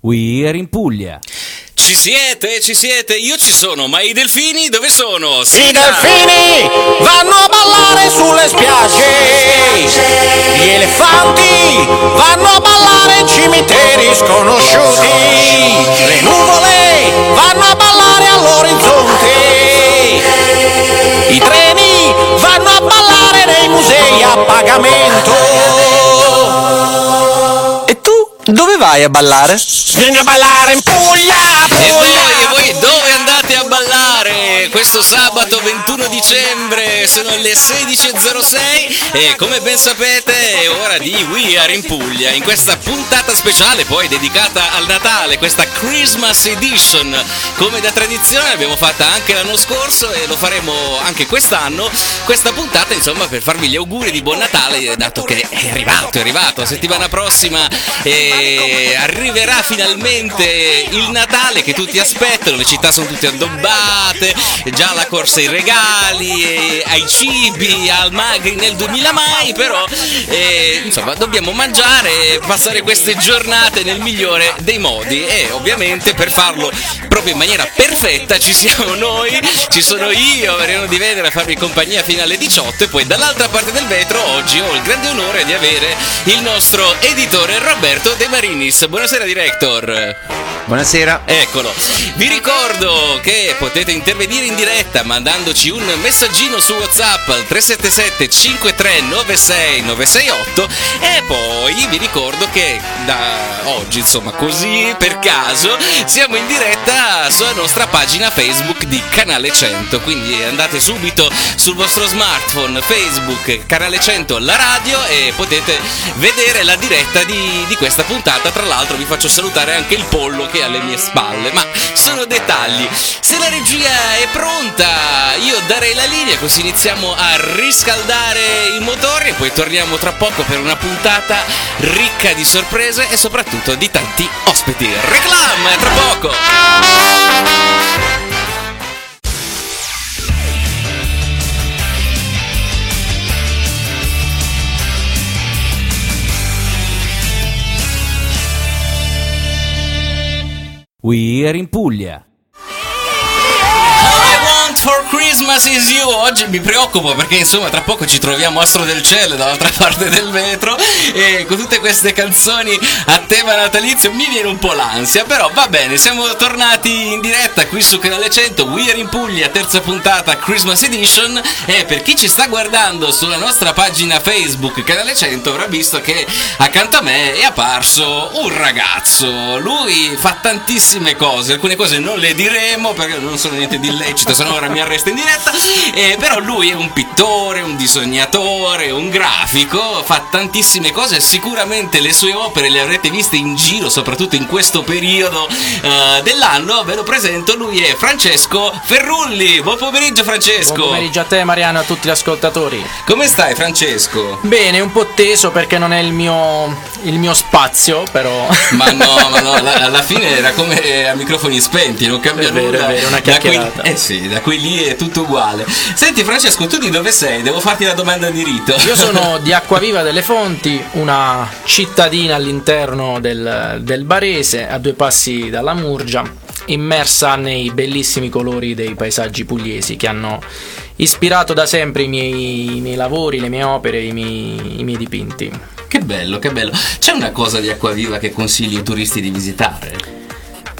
We are in Puglia. Ci siete, ci siete, io ci sono, ma i delfini dove sono? I Sigla! delfini vanno a ballare sulle spiagge. Gli elefanti vanno a ballare in cimiteri sconosciuti. Le nuvole vanno a ballare all'orizzonte. I treni vanno a ballare nei musei a pagamento. Dove vai a ballare? Vieni a ballare in Puglia, E voi, Puglia. Dove andate a ballare? Questo sabato 21 dicembre sono le 16.06 e come ben sapete è ora di We Are in Puglia. In questa puntata speciale poi dedicata al Natale, questa Christmas Edition. Come da tradizione l'abbiamo fatta anche l'anno scorso e lo faremo anche quest'anno. Questa puntata insomma per farvi gli auguri di buon Natale dato che è arrivato, è arrivato la settimana prossima e arriverà finalmente il Natale che tutti aspettano, le città sono tutte addobbate, già la corsa ai regali, ai cibi, al magri nel 2000 mai, però eh, insomma dobbiamo mangiare e passare queste giornate nel migliore dei modi e ovviamente per farlo proprio in maniera perfetta ci siamo noi, ci sono io, Mariano Di Venere a farvi compagnia fino alle 18 e poi dall'altra parte del vetro oggi ho il grande onore di avere il nostro editore Roberto De Marinis. Buonasera director. Buonasera. Eccolo, vi ricordo che potete intervenire in diretta mandandoci un messaggino su WhatsApp al 377 5396 968 e poi vi ricordo che da oggi, insomma, così per caso, siamo in diretta sulla nostra pagina Facebook di Canale 100, quindi andate subito sul vostro smartphone Facebook Canale 100 la radio e potete vedere la diretta di, di questa puntata. Tra l'altro vi faccio salutare anche il pollo che è alle mie spalle, ma sono dettagli. Se la regia è pronta, io darei la linea così iniziamo a riscaldare i motori e poi torniamo tra poco per una puntata ricca di sorprese e soprattutto di tanti ospiti. Reclam, tra poco! We are in Puglia. For Christmas is you. Oggi mi preoccupo perché insomma tra poco ci troviamo Astro del Cielo dall'altra parte del vetro e con tutte queste canzoni a tema natalizio mi viene un po' l'ansia, però va bene, siamo tornati in diretta qui su Canale 100, We Are in Puglia, terza puntata Christmas Edition e per chi ci sta guardando sulla nostra pagina Facebook Canale 100 avrà visto che accanto a me è apparso un ragazzo. Lui fa tantissime cose, alcune cose non le diremo perché non sono niente di illecito, se no ora mi arresta in diretta. Eh, però lui è un pittore, un disegnatore, un grafico, fa tantissime cose. Sicuramente le sue opere le avrete viste in giro, soprattutto in questo periodo eh, dell'anno. Ve lo presento, lui è Francesco Ferrulli. Buon pomeriggio, Francesco. Buon pomeriggio a te Mariano a tutti gli ascoltatori. Come stai, Francesco? Bene, un po' teso perché non è il mio, il mio spazio, però... Ma no, ma no, la- alla fine era come a microfoni spenti, non cambia È vero, nulla. è vero, una Da qui- chiacchierata. eh sì, da qui lì è tutto uguale. Senti Francesco, tu di dove sei? Devo farti la domanda di rito. Io sono di Acquaviva delle Fonti, una cittadina all'interno del, del Barese, a due passi dalla Murgia, immersa nei bellissimi colori dei paesaggi pugliesi che hanno ispirato da sempre i miei, i miei lavori, le mie opere, i miei, i miei dipinti. Che bello, che bello. C'è una cosa di Acquaviva che consigli ai turisti di visitare?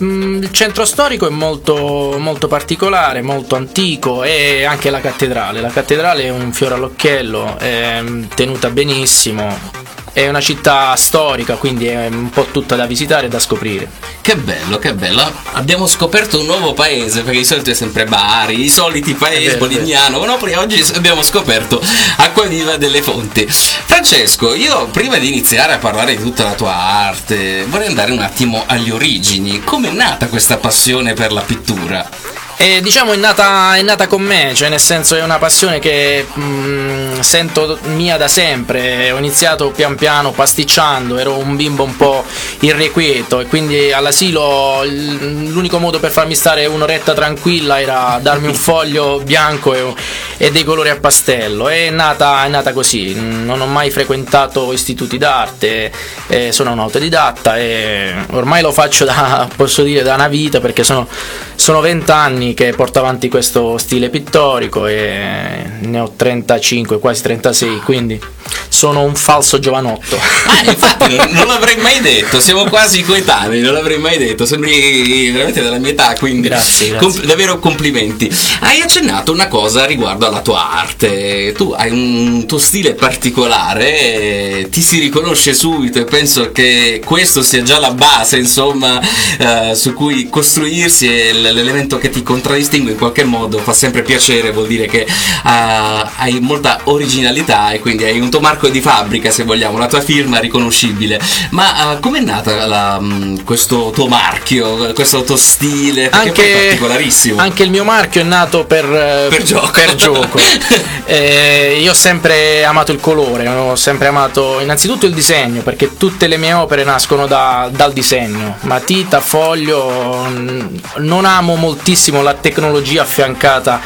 Mm, Il centro storico è molto, molto particolare, molto antico e anche la cattedrale. La cattedrale è un fiore all'occhiello, è tenuta benissimo. È una città storica, quindi è un po' tutta da visitare e da scoprire. Che bello, che bello. Abbiamo scoperto un nuovo paese, perché di solito è sempre Bari, i soliti paesi. Polignano. No, oggi abbiamo scoperto Acquaviva delle Fonti. Francesco, io prima di iniziare a parlare di tutta la tua arte, vorrei andare un attimo agli origini. Come è nata questa passione per la pittura? E diciamo è nata, è nata con me, cioè nel senso è una passione che mm, sento mia da sempre. Ho iniziato pian piano pasticciando, ero un bimbo un po' irrequieto e quindi all'asilo l'unico modo per farmi stare un'oretta tranquilla era darmi un foglio bianco e, e dei colori a pastello. È nata, è nata così, non ho mai frequentato istituti d'arte, eh, sono un autodidatta e ormai lo faccio da, posso dire, da una vita perché sono, sono 20 anni che porto avanti questo stile pittorico e ne ho 35, quasi 36, quindi sono un falso giovanotto. Ah, infatti non, non l'avrei mai detto, siamo quasi coetanei, non l'avrei mai detto, sembri veramente della mia età, quindi Grazie, grazie. com- davvero complimenti. Hai accennato una cosa riguardo alla tua arte, tu hai un tuo stile particolare, eh, ti si riconosce subito e penso che questo sia già la base, insomma, eh, su cui costruirsi e l- l'elemento che ti contraddistingue in qualche modo fa sempre piacere, vuol dire che ah, hai molta originalità e quindi hai un tuo marco di fabbrica, se vogliamo, la tua firma riconoscibile. Ma ah, com'è nata la, mh, questo tuo marchio, questo tuo stile? Perché poi è particolarissimo. anche il mio marchio è nato per, eh, Per gioco. per gioco. Eh, io ho sempre amato il colore, ho sempre amato innanzitutto il disegno, perché tutte le mie opere nascono da- dal disegno, matita, foglio. mm, Non amo moltissimo la tecnologia affiancata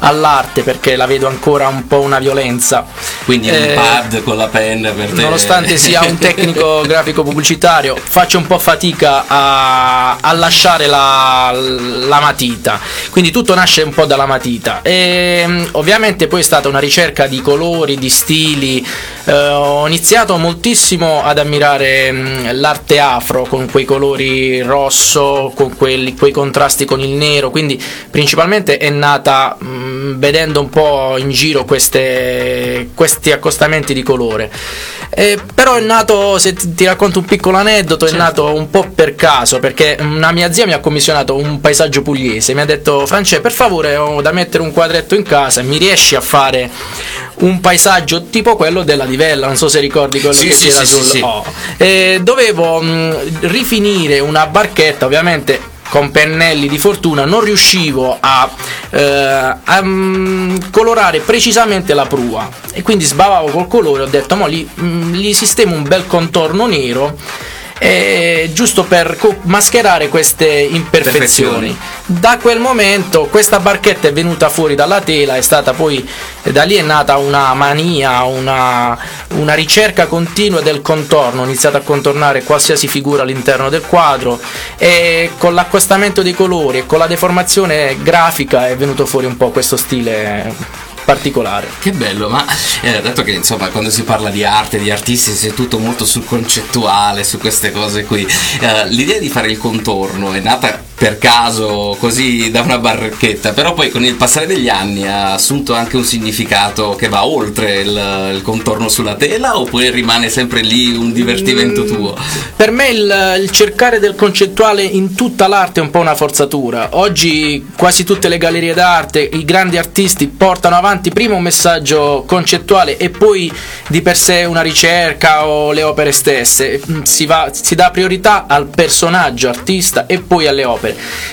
all'arte perché la vedo ancora un po' una violenza. Quindi un Eh, pad con la penna per te. Nonostante sia un tecnico grafico pubblicitario, faccio un po' fatica a, a lasciare la, la matita. Quindi tutto nasce un po' dalla matita. E mm, ovviamente poi è stata una ricerca di colori, di stili. Eh, ho iniziato moltissimo ad ammirare mm, l'arte afro con quei colori rosso, con quelli- quei contrasti con il nero. Quindi principalmente è nata mm, vedendo un po' in giro queste- questi accostamenti di colore. Eh, però è nato, se ti, ti racconto un piccolo aneddoto, è nato un po' per caso, perché una mia zia mi ha commissionato un paesaggio pugliese, mi ha detto France per favore ho da mettere un quadretto in casa, mi riesci a fare un paesaggio tipo quello della Divella, non so se ricordi quello Sì, che sì, c'era sì, sul... sì, sì. Oh. Eh, dovevo mh, rifinire una barchetta, ovviamente con pennelli di fortuna non riuscivo a, eh, a, mm, colorare precisamente la prua. E quindi sbavavo col colore ho detto mo gli, mm, gli sistemo un bel contorno nero eh, giusto per co- mascherare queste imperfezioni Perfezioni. da quel momento questa barchetta è venuta fuori dalla tela è stata poi da lì è nata una mania una, una ricerca continua del contorno ho iniziato a contornare qualsiasi figura all'interno del quadro e con l'accostamento dei colori e con la deformazione grafica è venuto fuori un po' questo stile particolare. Che bello, ma eh, dato che insomma quando si parla di arte, di artisti, si è tutto molto sul concettuale, su queste cose qui, eh, l'idea di fare il contorno è nata per caso così da una barchetta, però poi con il passare degli anni ha assunto anche un significato che va oltre il, il contorno sulla tela oppure rimane sempre lì un divertimento tuo? Per me il, il cercare del concettuale in tutta l'arte è un po' una forzatura. Oggi quasi tutte le gallerie d'arte, i grandi artisti portano avanti prima un messaggio concettuale e poi di per sé una ricerca o le opere stesse. Mm, Si, va- si dà priorità al personaggio artista e poi alle opere.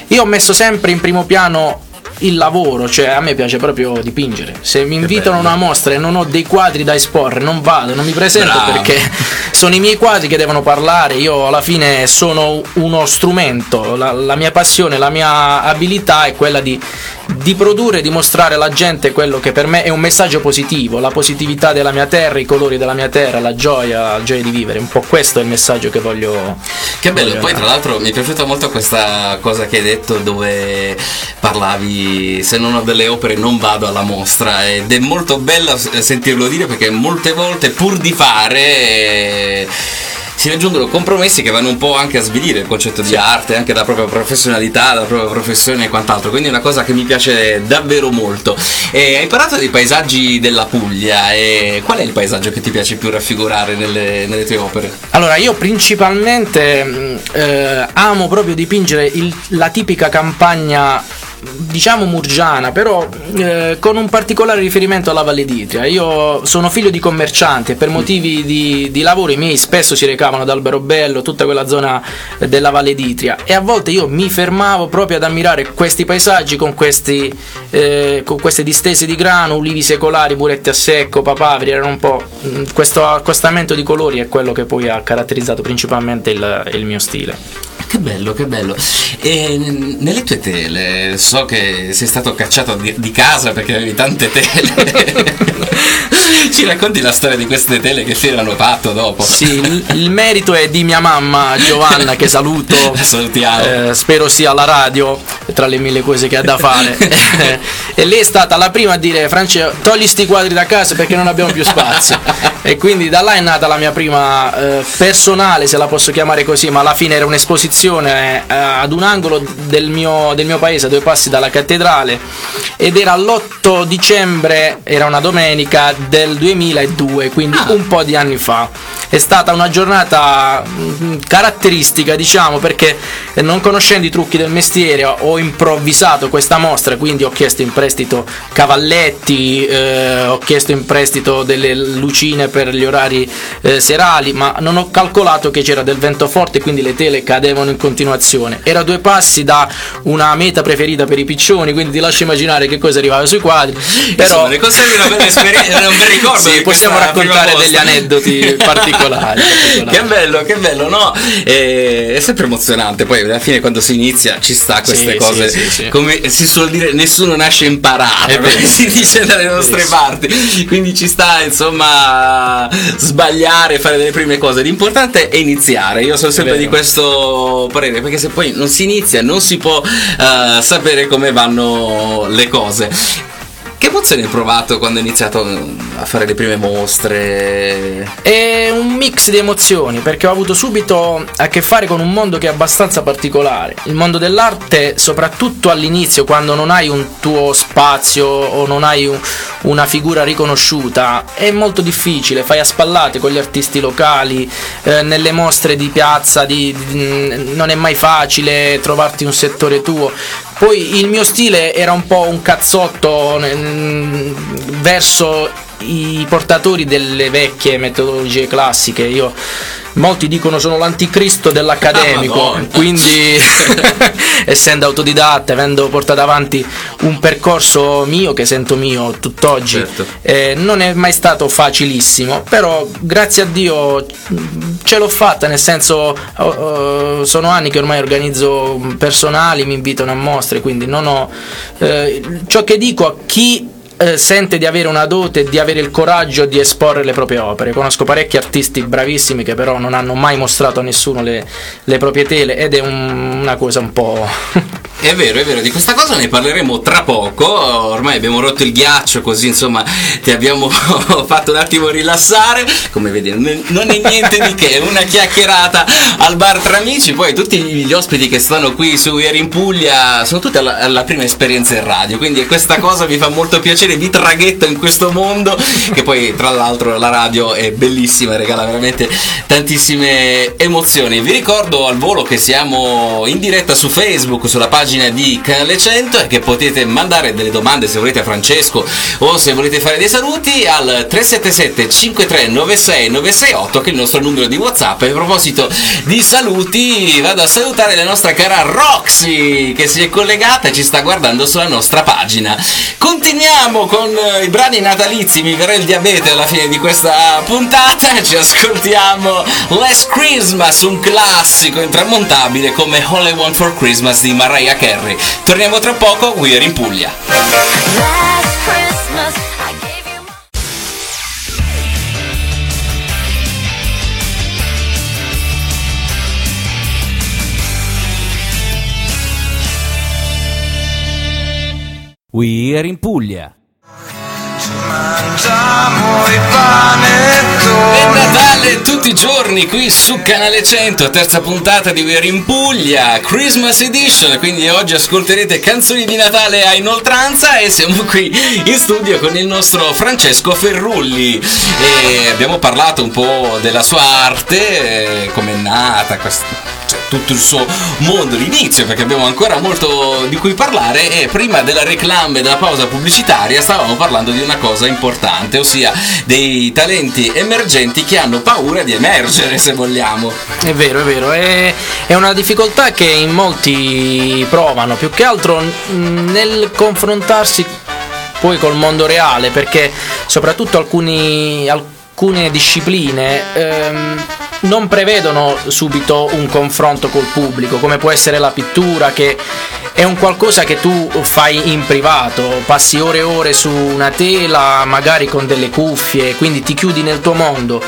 Io ho messo sempre in primo piano il lavoro, cioè a me piace proprio dipingere. Se mi invitano a una mostra e non ho dei quadri da esporre, non vado, non mi presento Bravo. perché sono i miei quadri che devono parlare. Io alla fine sono uno strumento, la, la mia passione, la mia abilità è quella di, di produrre, di mostrare alla gente quello che per me è un messaggio positivo, la positività della mia terra, i colori della mia terra, la gioia, la gioia di vivere. Un po' questo è il messaggio che voglio. Che bello, voglio poi dare. tra l'altro mi è piaciuta molto questa cosa che hai detto dove parlavi se non ho delle opere non vado alla mostra ed è molto bello sentirlo dire perché molte volte pur di fare eh, si raggiungono compromessi che vanno un po' anche a svilire il concetto di arte, anche dalla propria professionalità, dalla propria professione e quant'altro, quindi è una cosa che mi piace davvero molto. E hai parlato dei paesaggi della Puglia, e qual è il paesaggio che ti piace più raffigurare nelle, nelle tue opere? Allora, io principalmente mh, eh, amo proprio dipingere il- la tipica campagna diciamo murgiana, però eh, con un particolare riferimento alla Valle d'Itria. Io sono figlio di commercianti e per motivi di, di lavoro i miei spesso si recavano ad Alberobello, tutta quella zona della Valle d'Itria e a volte io mi fermavo proprio ad ammirare questi paesaggi con, questi, eh, con queste distese di grano, ulivi secolari, muretti a secco, papaveri, erano un po' mh, questo accostamento di colori è quello che poi ha caratterizzato principalmente il- il mio stile. Che bello, che bello. E nelle tue tele, so che sei stato cacciato di, di casa perché avevi tante tele. Ci racconti la storia di queste tele che fine hanno fatto dopo? Sì, il, il merito è di mia mamma Giovanna che saluto. Salutiamo. Eh, spero sia alla radio tra le mille cose che ha da fare. e lei è stata la prima a dire France togli sti quadri da casa perché non abbiamo più spazio. e quindi da là è nata la mia prima eh, personale, se la posso chiamare così, ma alla fine era un'esposizione eh, ad un angolo del mio, del mio paese, a due passi dalla cattedrale ed era l'8 dicembre, era una domenica del 2002, quindi un po' di anni fa. È stata una giornata mm, caratteristica, diciamo, perché eh, non conoscendo i trucchi del mestiere ho- ho improvvisato questa mostra, quindi ho chiesto in prestito cavalletti, eh, ho chiesto in prestito delle lucine per gli orari eh, serali, ma non ho calcolato che c'era del vento forte, quindi le tele cadevano in continuazione. Era due passi da una meta preferita per i piccioni, quindi ti lascio immaginare che cosa arrivava sui quadri. Però ne conservi una bella esperienza, un bel ricordo. Sì, possiamo raccontare degli aneddoti particolari. particolari. Che bello, che bello, no? Eh, è sempre emozionante. Poi alla fine, quando si inizia, ci sta queste Sì, cose. sì, sì. Come si suol dire, nessuno nasce imparato, È come si dice dalle nostre parti. Quindi ci sta, insomma, sbagliare, fare delle prime cose. L'importante è iniziare. Io sono sempre di questo parere, perché se poi non si inizia, non si può eh, sapere come vanno le cose. Che emozione hai provato quando hai iniziato a fare le prime mostre? È un mix di emozioni perché ho avuto subito a che fare con un mondo che è abbastanza particolare. Il mondo dell'arte, soprattutto all'inizio, quando non hai un tuo spazio o non hai un- una figura riconosciuta, è molto difficile. Fai a spallate con gli artisti locali, eh, nelle mostre di piazza, di- di- non è mai facile trovarti un settore tuo. Poi il mio stile era un po' un cazzotto mm, verso i portatori delle vecchie metodologie classiche. Io molti dicono sono l'anticristo dell'accademico, Ah, quindi essendo autodidatta, avendo portato avanti un percorso mio che sento mio tutt'oggi, Certo. eh, non è mai stato facilissimo, però grazie a Dio mh, ce l'ho fatta, nel senso oh, sono anni che ormai organizzo personali, mi invitano a mostre, quindi non ho eh, ciò che dico a chi eh, sente di avere una dote e di avere il coraggio di esporre le proprie opere. Conosco parecchi artisti bravissimi che però non hanno mai mostrato a nessuno le, le proprie tele ed è un- una cosa un po'... È vero, è vero, di questa cosa ne parleremo tra poco. Ormai abbiamo rotto il ghiaccio, così insomma ti abbiamo fatto un attimo rilassare. Come vedi, non è- niente di che, una chiacchierata al bar tra amici. Poi tutti gli ospiti che stanno qui su Ieri in Puglia sono tutti alla, alla prima esperienza in radio. Quindi questa cosa mi fa molto piacere, vi traghetto in questo mondo. Che poi, tra l'altro, la radio è bellissima, regala veramente tantissime emozioni. Vi ricordo al volo che siamo in diretta su Facebook, sulla pagina di Canale 100 e che potete mandare delle domande se volete a Francesco o se volete fare dei saluti al 377 5396 968 che è il nostro numero di WhatsApp. E a proposito di saluti, vado a salutare la nostra cara Roxy che si è collegata e ci sta guardando sulla nostra pagina. Continuiamo con eh, i brani natalizi, mi verrà il diabete alla fine di questa puntata. Ci ascoltiamo Last Christmas, un classico intramontabile come All I Want for Christmas di Mariah Carey. Torniamo tra poco, We Are in Puglia. We Are in Puglia. È Natale tutti i giorni qui su Canale 100, terza puntata di We Are in Puglia, Christmas Edition, quindi oggi ascolterete canzoni di Natale a inoltranza e siamo qui in studio con il nostro Francesco Ferrulli. E abbiamo parlato un po' della sua arte, come è nata, quest- cioè, tutto il suo mondo, l'inizio, perché abbiamo ancora molto di cui parlare. E prima della reclame della pausa pubblicitaria stavamo parlando di una cosa importante, ossia dei talenti emergenti che hanno paura di emergere, se vogliamo. È vero, è vero, è, è una difficoltà che in molti provano, più che altro nel confrontarsi poi col mondo reale, perché soprattutto alcuni, alcune discipline ehm, non prevedono subito un confronto col pubblico, come può essere la pittura, che è un qualcosa che tu fai in privato, passi ore e ore su una tela, magari con delle cuffie, quindi ti chiudi nel tuo mondo.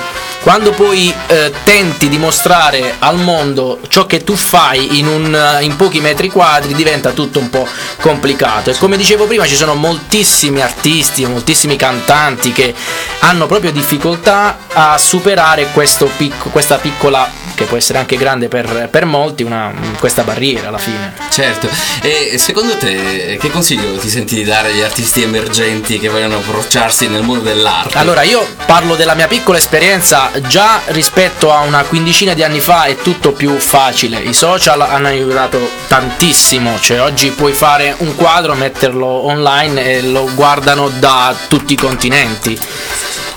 Quando poi eh, tenti di mostrare al mondo ciò che tu fai in, un- in pochi metri quadri diventa tutto un po' complicato. E come dicevo prima ci sono moltissimi artisti, moltissimi cantanti che hanno proprio difficoltà a superare questo picco- questa piccola, che può essere anche grande per, per molti, una- questa barriera alla fine. Certo, e secondo te che consiglio ti senti di dare agli artisti emergenti che vogliono approcciarsi nel mondo dell'arte? Allora, io parlo della mia piccola esperienza, già rispetto a una quindicina di anni fa è tutto più facile, i social hanno aiutato tantissimo, cioè oggi puoi fare un quadro, metterlo online e lo guardano da tutti i continenti.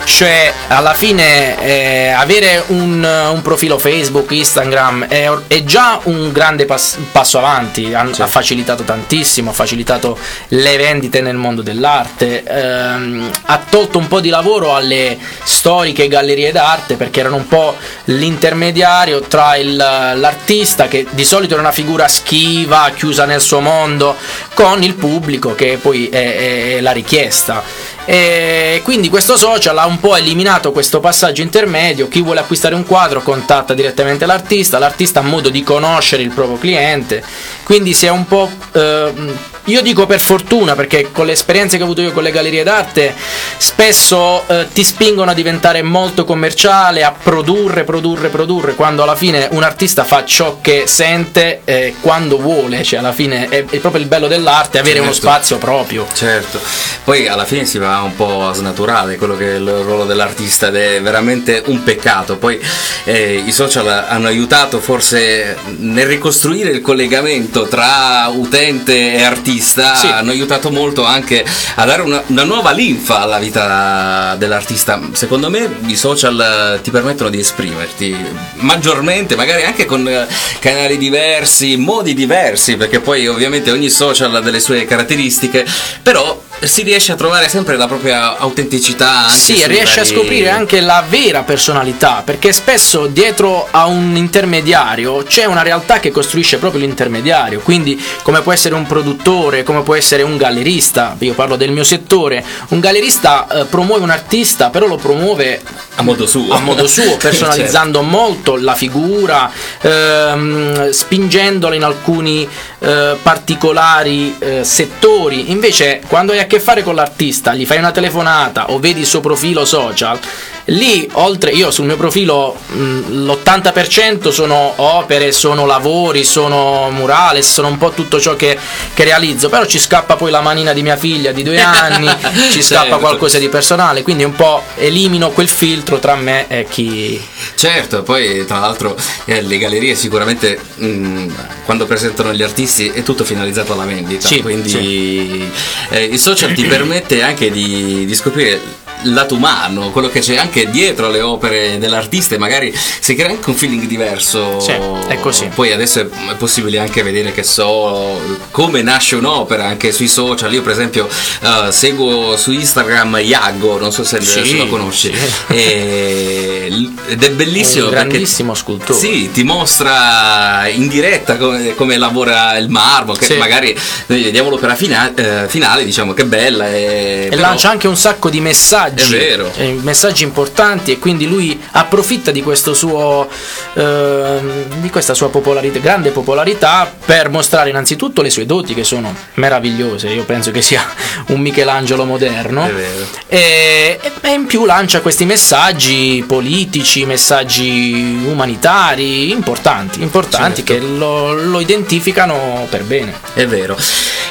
Cioè, alla fine eh, avere un, un profilo Facebook, Instagram è, è già un grande pas- passo avanti, ha, ha facilitato tantissimo, ha facilitato le vendite nel mondo dell'arte, ehm, ha tolto un po' di lavoro alle storiche gallerie d'arte perché erano un po' l'intermediario tra il- l'artista, che di solito era una figura schiva, chiusa nel suo mondo, con il pubblico che poi è- è- è la richiesta. E quindi questo social ha un po' eliminato questo passaggio intermedio. Chi vuole acquistare un quadro contatta direttamente l'artista, l'artista ha modo di conoscere il proprio cliente. Quindi si è un po'. ehm, io dico per fortuna perché con le esperienze che ho avuto io con le gallerie d'arte spesso eh, ti spingono a diventare molto commerciale, a produrre, produrre, produrre, quando alla fine un artista fa ciò che sente eh, quando vuole, cioè alla fine è, è proprio il bello dell'arte avere uno Certo. spazio proprio. Certo, poi alla fine si va un po' a snaturare quello che è il ruolo dell'artista ed è veramente un peccato. Poi eh, i social hanno aiutato forse nel ricostruire il collegamento tra utente e artista, Sì. hanno aiutato molto anche a dare una, una nuova linfa alla vita dell'artista. Secondo me i social ti permettono di esprimerti maggiormente, magari anche con eh, canali diversi, modi diversi, perché poi ovviamente ogni social ha delle sue caratteristiche, però si riesce a trovare sempre la propria autenticità. Anche Sì, riesce a vari- scoprire anche la vera personalità, perché spesso dietro a un intermediario c'è una realtà che costruisce proprio l'intermediario, quindi come può essere un produttore, come può essere un gallerista, io parlo del mio settore, un gallerista eh, promuove un artista, però lo promuove a modo suo. a modo suo, Certo. personalizzando molto la figura, ehm, spingendola in alcuni eh, particolari eh, settori. Invece, quando hai a che fare con l'artista, gli fai una telefonata o vedi il suo profilo social, lì oltre io sul mio profilo mh, l'80% sono opere, sono lavori, sono murales, sono un po' tutto ciò che, che realizzo, però ci scappa poi la manina di mia figlia di due anni, ci scappa Certo. qualcosa di personale, quindi un po' elimino quel filtro tra me e chi... Certo, poi tra l'altro eh, le gallerie sicuramente mh, quando presentano gli artisti è tutto finalizzato alla vendita, Sì, quindi eh, il social ti permette anche di, di scoprire lato umano, quello che c'è anche dietro alle opere dell'artista e magari si crea anche un feeling diverso. Sì, è così. Poi adesso è, è possibile anche vedere che so come nasce un'opera anche sui social. Io per esempio eh, seguo su Instagram Iago, non so se, Sì, lo conosci. sì. E ed è bellissimo un perché grandissimo scultore. sì, ti mostra in diretta come, come lavora il marmo, che Sì. magari noi vediamo l'opera fina- eh, finale, diciamo che bella e, E però- lancia anche un sacco di messaggi, È vero. eh, messaggi importanti e quindi lui approfitta di questo suo ehm, di questa sua popolarità, grande popolarità per mostrare innanzitutto le sue doti che sono meravigliose, io penso che sia un Michelangelo moderno. È vero. E, e in più lancia questi messaggi politici, messaggi umanitari importanti, importanti Certo. che lo, lo identificano per bene. È vero.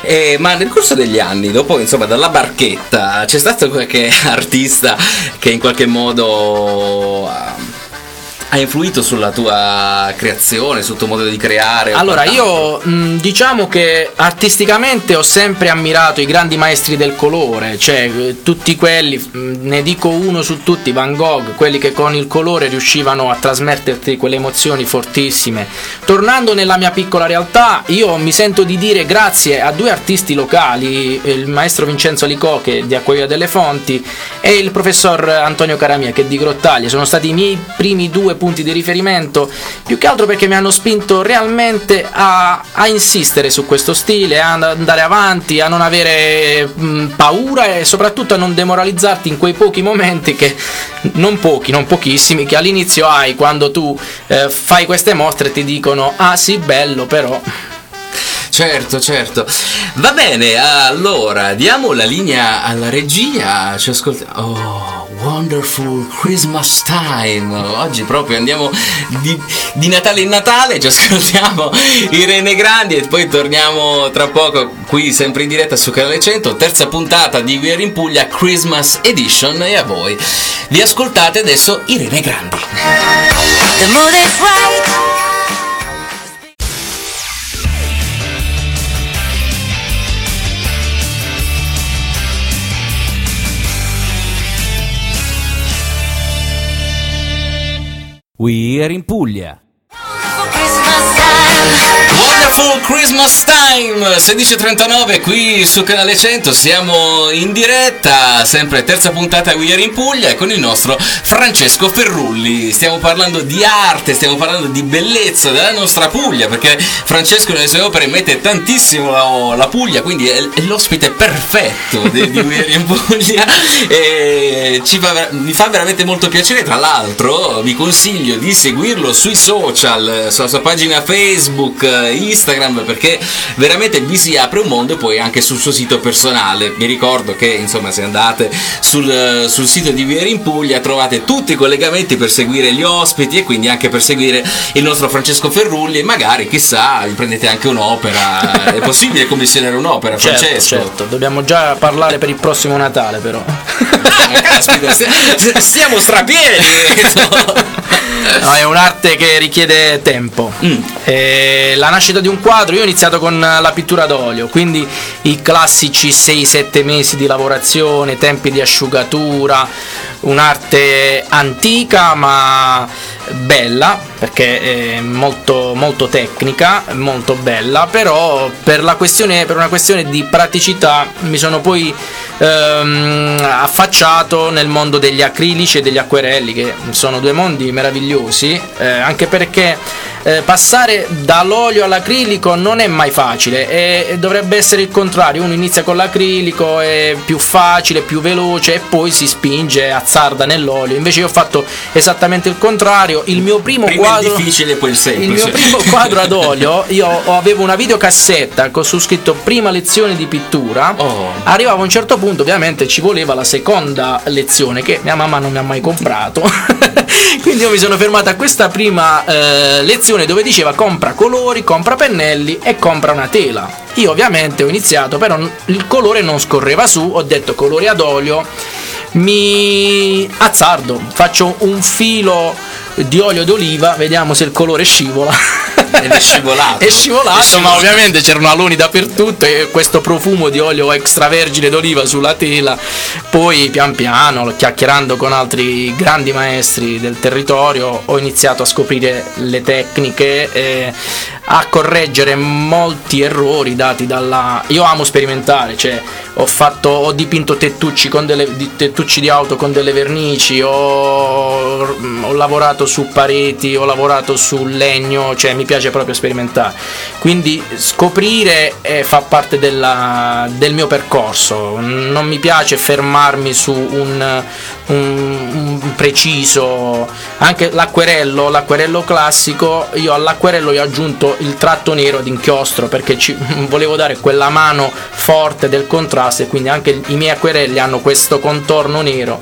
Eh, ma nel corso degli anni, dopo insomma dalla barchetta, c'è stato qualche artista che in qualche modo ha, influito sulla tua creazione, sul tuo modo di creare? Allora, io mh, diciamo che artisticamente ho sempre ammirato i grandi maestri del colore, cioè eh, tutti quelli, mh, ne dico uno su tutti, Van Gogh, quelli che con il colore riuscivano a trasmetterti quelle emozioni fortissime. Tornando nella mia piccola realtà, io mi sento di dire grazie a due artisti locali, il maestro Vincenzo Licò che è di Acquaia delle Fonti e il professor Antonio Caramia che è di Grottaglie, sono stati i miei primi due punti di riferimento, più che altro perché mi hanno spinto realmente a, a insistere su questo stile, a andare avanti, a non avere mh, paura e soprattutto a non demoralizzarti in quei pochi momenti che, non pochi, non pochissimi, che all'inizio hai quando tu eh, fai queste mostre e ti dicono ah sì bello però Certo, certo. Va bene, allora diamo la linea alla regia. Ci ascoltiamo. Oh, Wonderful Christmas Time. Oggi proprio andiamo di, di Natale in Natale. Ci ascoltiamo Irene Grandi e poi torniamo tra poco qui sempre in diretta su Canale 100. Terza puntata di We Are in Puglia Christmas Edition. E a voi. Vi ascoltate adesso Irene Grandi. The mood is right. We Are in Puglia. Wonderful Christmas Time. 16.39 qui su Canale 100 siamo in diretta sempre terza puntata We Are in Puglia con il nostro Francesco Ferrulli. Stiamo parlando di arte stiamo parlando di bellezza della nostra Puglia perché Francesco nelle sue opere mette tantissimo la, la Puglia quindi è, è l'ospite perfetto di, di We Are in Puglia. E fa, mi fa veramente molto piacere. Tra l'altro vi consiglio di seguirlo sui social sulla sua pagina Facebook perché veramente vi si apre un mondo e poi anche sul suo sito personale. Vi ricordo che insomma se andate sul, sul sito di Vieri in Puglia trovate tutti i collegamenti per seguire gli ospiti e quindi anche per seguire il nostro Francesco Ferrulli e magari chissà vi prendete anche un'opera. È possibile commissionare un'opera, certo, Francesco? certo, dobbiamo già parlare per il prossimo Natale però. Ah, caspita, st- stiamo strapieni! No, è un'arte che richiede tempo. Mm. La nascita di un quadro, io ho iniziato con la pittura d'olio, quindi i classici 6-7 mesi di lavorazione, tempi di asciugatura, un'arte antica ma bella perché è molto, molto tecnica, molto bella, però per, per una questione di praticità mi sono poi ehm, affacciato nel mondo degli acrilici e degli acquerelli che sono due mondi meravigliosi eh, anche perché eh, passare dall'olio all'acrilico non è mai facile e, e dovrebbe essere il contrario uno inizia con l'acrilico è più facile più veloce e poi si spinge azzarda nell'olio invece io ho fatto esattamente il contrario il mio primo Prima quadro il difficile poi il il semplice. mio primo quadro ad olio, io avevo una videocassetta con su scritto prima lezione di pittura. Oh. Arrivavo a un certo punto, ovviamente ci voleva la seconda lezione che mia mamma non mi ha mai comprato. Quindi io mi sono fermato a questa prima eh, lezione dove diceva compra colori, compra pennelli e compra una tela. Io ovviamente ho iniziato, però il colore non scorreva su, ho detto colori ad olio, mi azzardo, faccio un filo di olio d'oliva, vediamo se il colore scivola. Ed è scivolato. è scivolato, È scivolato. ma ovviamente c'erano aloni dappertutto e questo profumo di olio extravergine d'oliva sulla tela. Poi pian piano, chiacchierando con altri grandi maestri del territorio, ho iniziato a scoprire le tecniche e a correggere molti errori dati dalla... Io amo sperimentare, cioè ho, fatto, ho dipinto tettucci, delle, di, tettucci di auto con delle vernici, ho, ho lavorato su pareti, ho lavorato sul legno, cioè mi piace proprio sperimentare. Quindi scoprire eh, fa parte della- del mio percorso, non mi piace fermarmi su un, un- un preciso, anche l'acquerello, l'acquerello classico, io all'acquerello ho aggiunto il tratto nero ad inchiostro perché ci, volevo dare quella mano forte del contrasto e quindi anche i miei acquerelli hanno questo contorno nero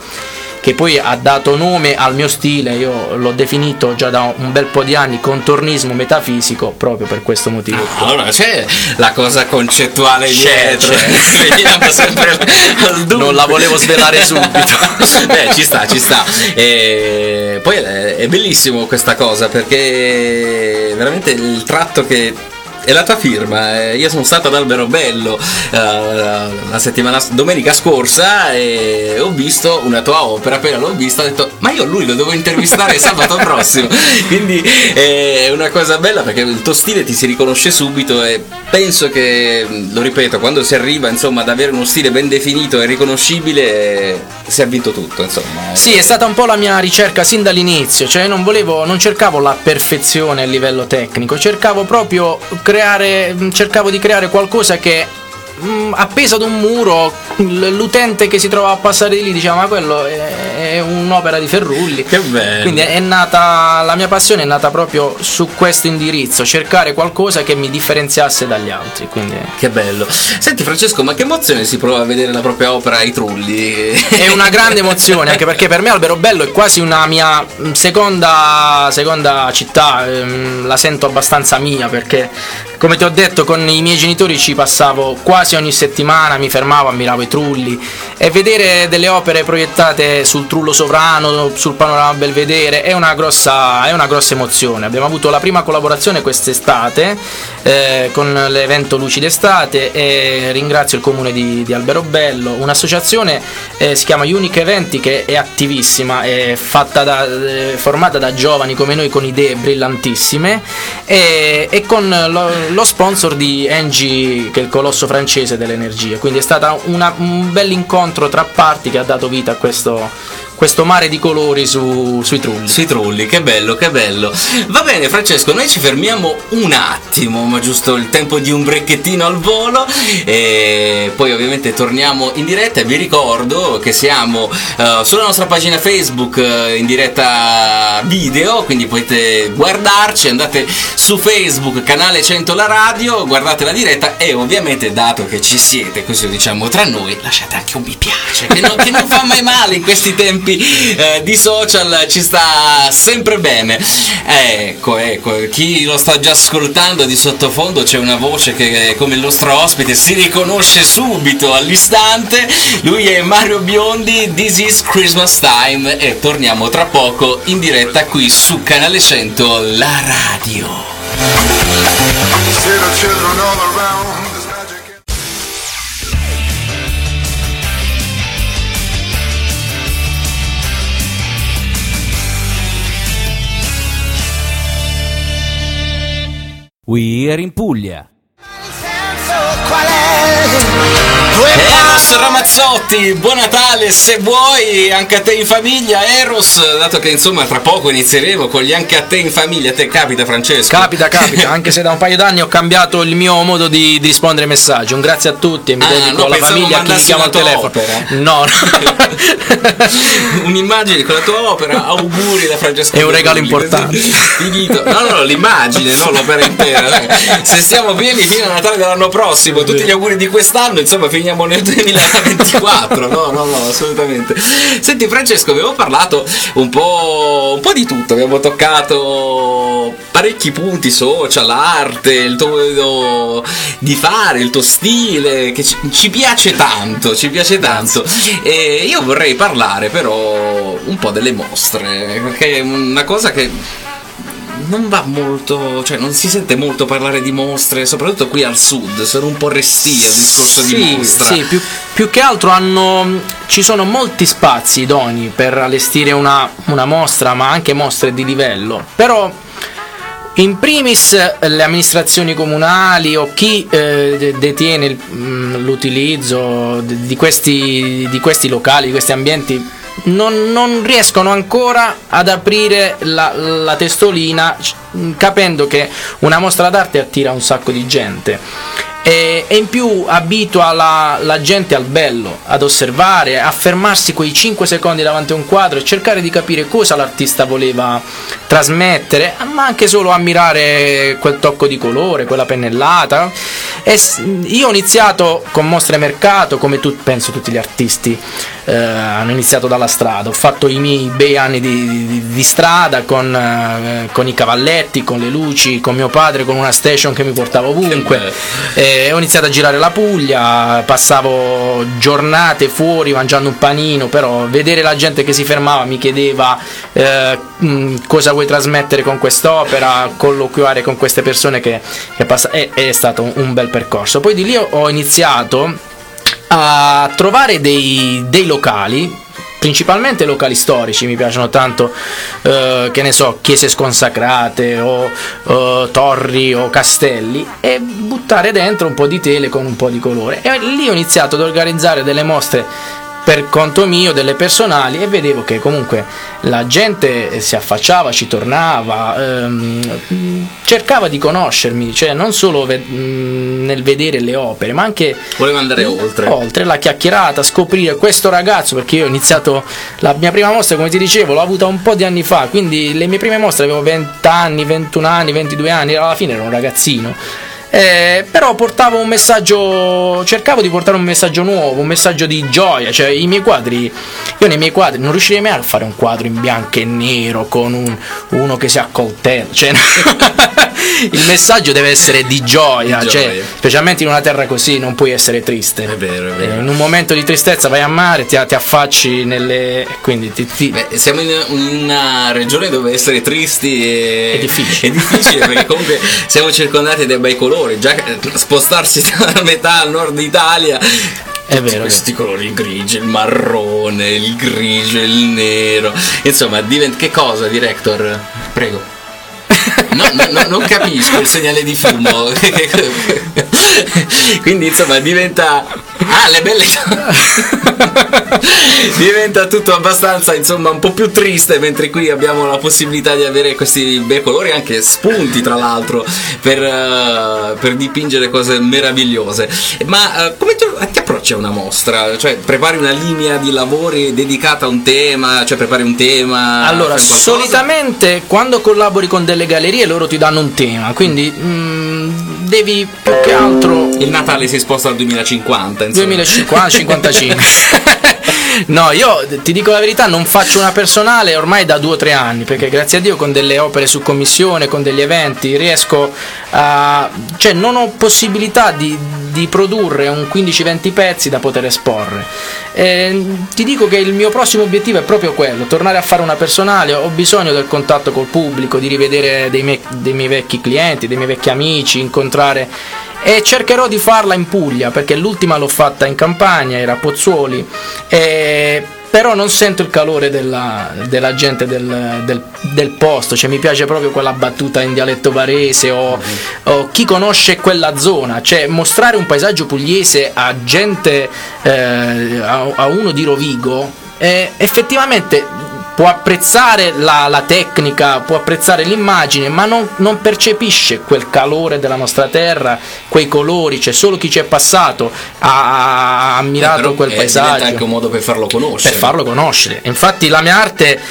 che poi ha dato nome al mio stile, io l'ho definito già da un bel po' di anni contornismo metafisico proprio per questo motivo. Allora c'è la cosa concettuale C'è, dietro. c'è. Veniamo sempre al dunque. Non la volevo svelare subito. Beh, ci sta, ci sta. E poi è bellissimo questa cosa perché veramente il tratto che e la tua firma. Eh, io sono stato ad Alberobello eh, la settimana domenica scorsa e ho visto una tua opera. Appena l'ho vista, ho detto: Ma io lui lo devo intervistare sabato prossimo. Quindi eh, è una cosa bella perché il tuo stile ti si riconosce subito e penso che, lo ripeto, quando si arriva insomma ad avere uno stile ben definito e riconoscibile, si è vinto tutto. Insomma. Sì, è stata un po' la mia ricerca sin dall'inizio, cioè non volevo, non cercavo la perfezione a livello tecnico, cercavo proprio creare, cercavo di creare qualcosa che mh, appeso ad un muro, l'utente che si trova a passare di lì diceva ma quello è, è un'opera di Ferrulli. Che bello. Quindi è nata, la mia passione è nata proprio su questo indirizzo, cercare qualcosa che mi differenziasse dagli altri. Quindi Che bello. Senti Francesco, ma che emozione si prova a vedere la propria opera ai trulli? è una grande emozione anche perché per me Alberobello è quasi una mia mm, seconda, seconda città, ehm, la sento abbastanza mia perché come ti ho detto con i miei genitori ci passavo quasi ogni settimana, mi fermavo, ammiravo i trulli e vedere delle opere proiettate sul trullo sovrano, sul panorama Belvedere è una grossa, è una grossa emozione. Abbiamo avuto la prima collaborazione quest'estate eh, con l'evento Luci d'estate e ringrazio il comune di, di Alberobello, un'associazione eh, si chiama Unique Eventi che è attivissima, è da, eh, formata da giovani come noi con idee brillantissime e, e con lo, lo sponsor di Engie che è il colosso francese dell'energia, quindi è stato un bel incontro tra parti che ha dato vita a questo, questo mare di colori su- sui trulli. Sui trulli, che bello, che bello. Va bene Francesco, noi ci fermiamo un attimo, ma giusto il tempo di un brecchettino al volo e poi ovviamente torniamo in diretta e vi ricordo che siamo eh, sulla nostra pagina Facebook eh, in diretta video, quindi potete guardarci, andate su Facebook, canale 100 la radio, guardate la diretta e ovviamente dato che ci siete, così diciamo tra noi, lasciate anche un mi piace, che non, che non fa mai male in questi tempi eh, di social, ci sta sempre bene. Ecco, ecco, chi lo sta già ascoltando di sottofondo c'è una voce che come il nostro ospite si riconosce subito all'istante. Lui è Mario Biondi, This is Christmas Time e torniamo tra poco in diretta qui su Canale 100 La Radio. We are in Puglia. Eros Ramazzotti, buon Natale se vuoi, anche a te in famiglia Eros, dato che insomma tra poco inizieremo con gli anche a te in famiglia, a te capita Francesco? Capita, capita, anche se da un paio d'anni ho cambiato il mio modo di, di rispondere ai messaggi. Un grazie a tutti e mi Ah, dedico no, alla famiglia, a chi mi chiama al telefono. opera. No, no. Un'immagine con la tua opera, auguri da Francesco. È un regalo Bertolli. importante. Finito. No, no, no, l'immagine, non l'opera intera. dai. Se stiamo pieni fino a Natale dell'anno prossimo, tutti gli auguri di quest'anno, insomma, finiamo nel 2024. No, no, no, assolutamente. Senti, Francesco, abbiamo parlato un po', un po' di tutto, abbiamo toccato parecchi punti social, arte, il tuo modo di fare, il tuo stile, che ci, ci piace tanto, ci piace tanto. E io vorrei parlare però un po' delle mostre, perché è una cosa che non va molto, cioè non si sente molto parlare di mostre, soprattutto qui al sud, sono un po' restia il discorso di Sì, mostra. sì, più, più che altro hanno, ci sono molti spazi idonei per allestire una, una mostra, ma anche mostre di livello. Però in primis le amministrazioni comunali o chi eh, de- detiene mm, l'utilizzo di di questi, di questi locali, di questi ambienti, non, non riescono ancora ad aprire la, la testolina capendo che una mostra d'arte attira un sacco di gente e, e in più abitua la, la gente al bello, ad osservare, a fermarsi quei 5 secondi davanti a un quadro e cercare di capire cosa l'artista voleva trasmettere, ma anche solo ammirare quel tocco di colore, quella pennellata. E io ho iniziato con mostre mercato, come tu, penso tutti gli artisti eh, hanno iniziato dalla strada. Ho fatto i miei bei anni di, di- di strada con, eh, con i cavalletti, con le luci, con mio padre, con una station che mi portava ovunque. bello. Eh, ho iniziato a girare la Puglia, passavo giornate fuori mangiando un panino, però vedere la gente che si fermava mi chiedeva eh, mh, cosa vuoi trasmettere con quest'opera, colloquiare con queste persone che, che passa- è, è stato un, bel percorso. Poi di lì ho iniziato a trovare dei, dei locali principalmente locali storici mi piacciono tanto eh, che ne so chiese sconsacrate o eh, torri o castelli e buttare dentro un po' di tele con un po' di colore. E lì ho iniziato ad organizzare delle mostre per conto mio, delle personali e vedevo che comunque la gente si affacciava, ci tornava, ehm, cercava di conoscermi, cioè non solo ve- mh, nel vedere le opere, ma anche Volevo andare oltre. oltre la chiacchierata, scoprire questo ragazzo, perché io ho iniziato la mia prima mostra, come ti dicevo, l'ho avuta un po' di anni fa, quindi le mie prime mostre avevo 20 anni, 21 anni, 22 anni, alla fine ero un ragazzino. Eh, però portavo un messaggio, cercavo di portare un messaggio nuovo, un messaggio di gioia, cioè i miei quadri, io nei miei quadri non riuscirei mai a fare un quadro in bianco e nero con un- uno che si accoltella, cioè il messaggio deve essere di gioia, Di cioè, gioia. specialmente in una terra così non puoi essere triste. È vero, è vero. Eh, in un momento di tristezza vai a mare, ti, ti affacci nelle... quindi ti, ti- Beh, siamo in una regione dove essere tristi è, È difficile. è difficile, perché comunque siamo circondati dai bei colori. Già eh, spostarsi da metà al nord Italia. È vero, Questi colori grigi, il marrone, il grigio, il nero. Insomma, diventa che cosa, director? Prego. No, no, no, non capisco il segnale di fumo. Quindi insomma diventa. Ah, le belle. diventa tutto abbastanza insomma un po' più triste, mentre qui abbiamo la possibilità di avere questi bei colori, anche spunti tra l'altro, per, eh, per dipingere cose meravigliose. Ma eh, come ti, ti approcci a una mostra? Cioè, prepari una linea di lavori dedicata a un tema, cioè prepari un tema. Allora, solitamente quando collabori con delle gallerie loro ti danno un tema, quindi mm, devi più che altro Il Natale si sposta al 2050, insomma. 2050 55 No, io ti dico la verità, non faccio una personale ormai da due o tre anni, perché grazie a Dio con delle opere su commissione, con degli eventi, riesco a... cioè non ho possibilità di, di produrre un 15-20 pezzi da poter esporre. Eh, ti dico che il mio prossimo obiettivo è proprio quello, tornare a fare una personale, ho bisogno del contatto col pubblico, di rivedere dei, miei- dei miei vecchi clienti, dei miei vecchi amici, incontrare e cercherò di farla in Puglia perché l'ultima l'ho fatta in campagna, era a Pozzuoli, e- però non sento il calore della, della gente del, del- del posto, cioè mi piace proprio quella battuta in dialetto varese o, o chi conosce quella zona, cioè mostrare un paesaggio pugliese a gente, eh, a, a uno di Rovigo, eh, effettivamente può apprezzare la, la tecnica, può apprezzare l'immagine, ma non, non percepisce quel calore della nostra terra, quei colori, cioè solo chi ci è passato ha, ha Eh, ammirato però, quel eh, diventa paesaggio anche un modo per farlo conoscere. per farlo conoscere. Infatti la mia arte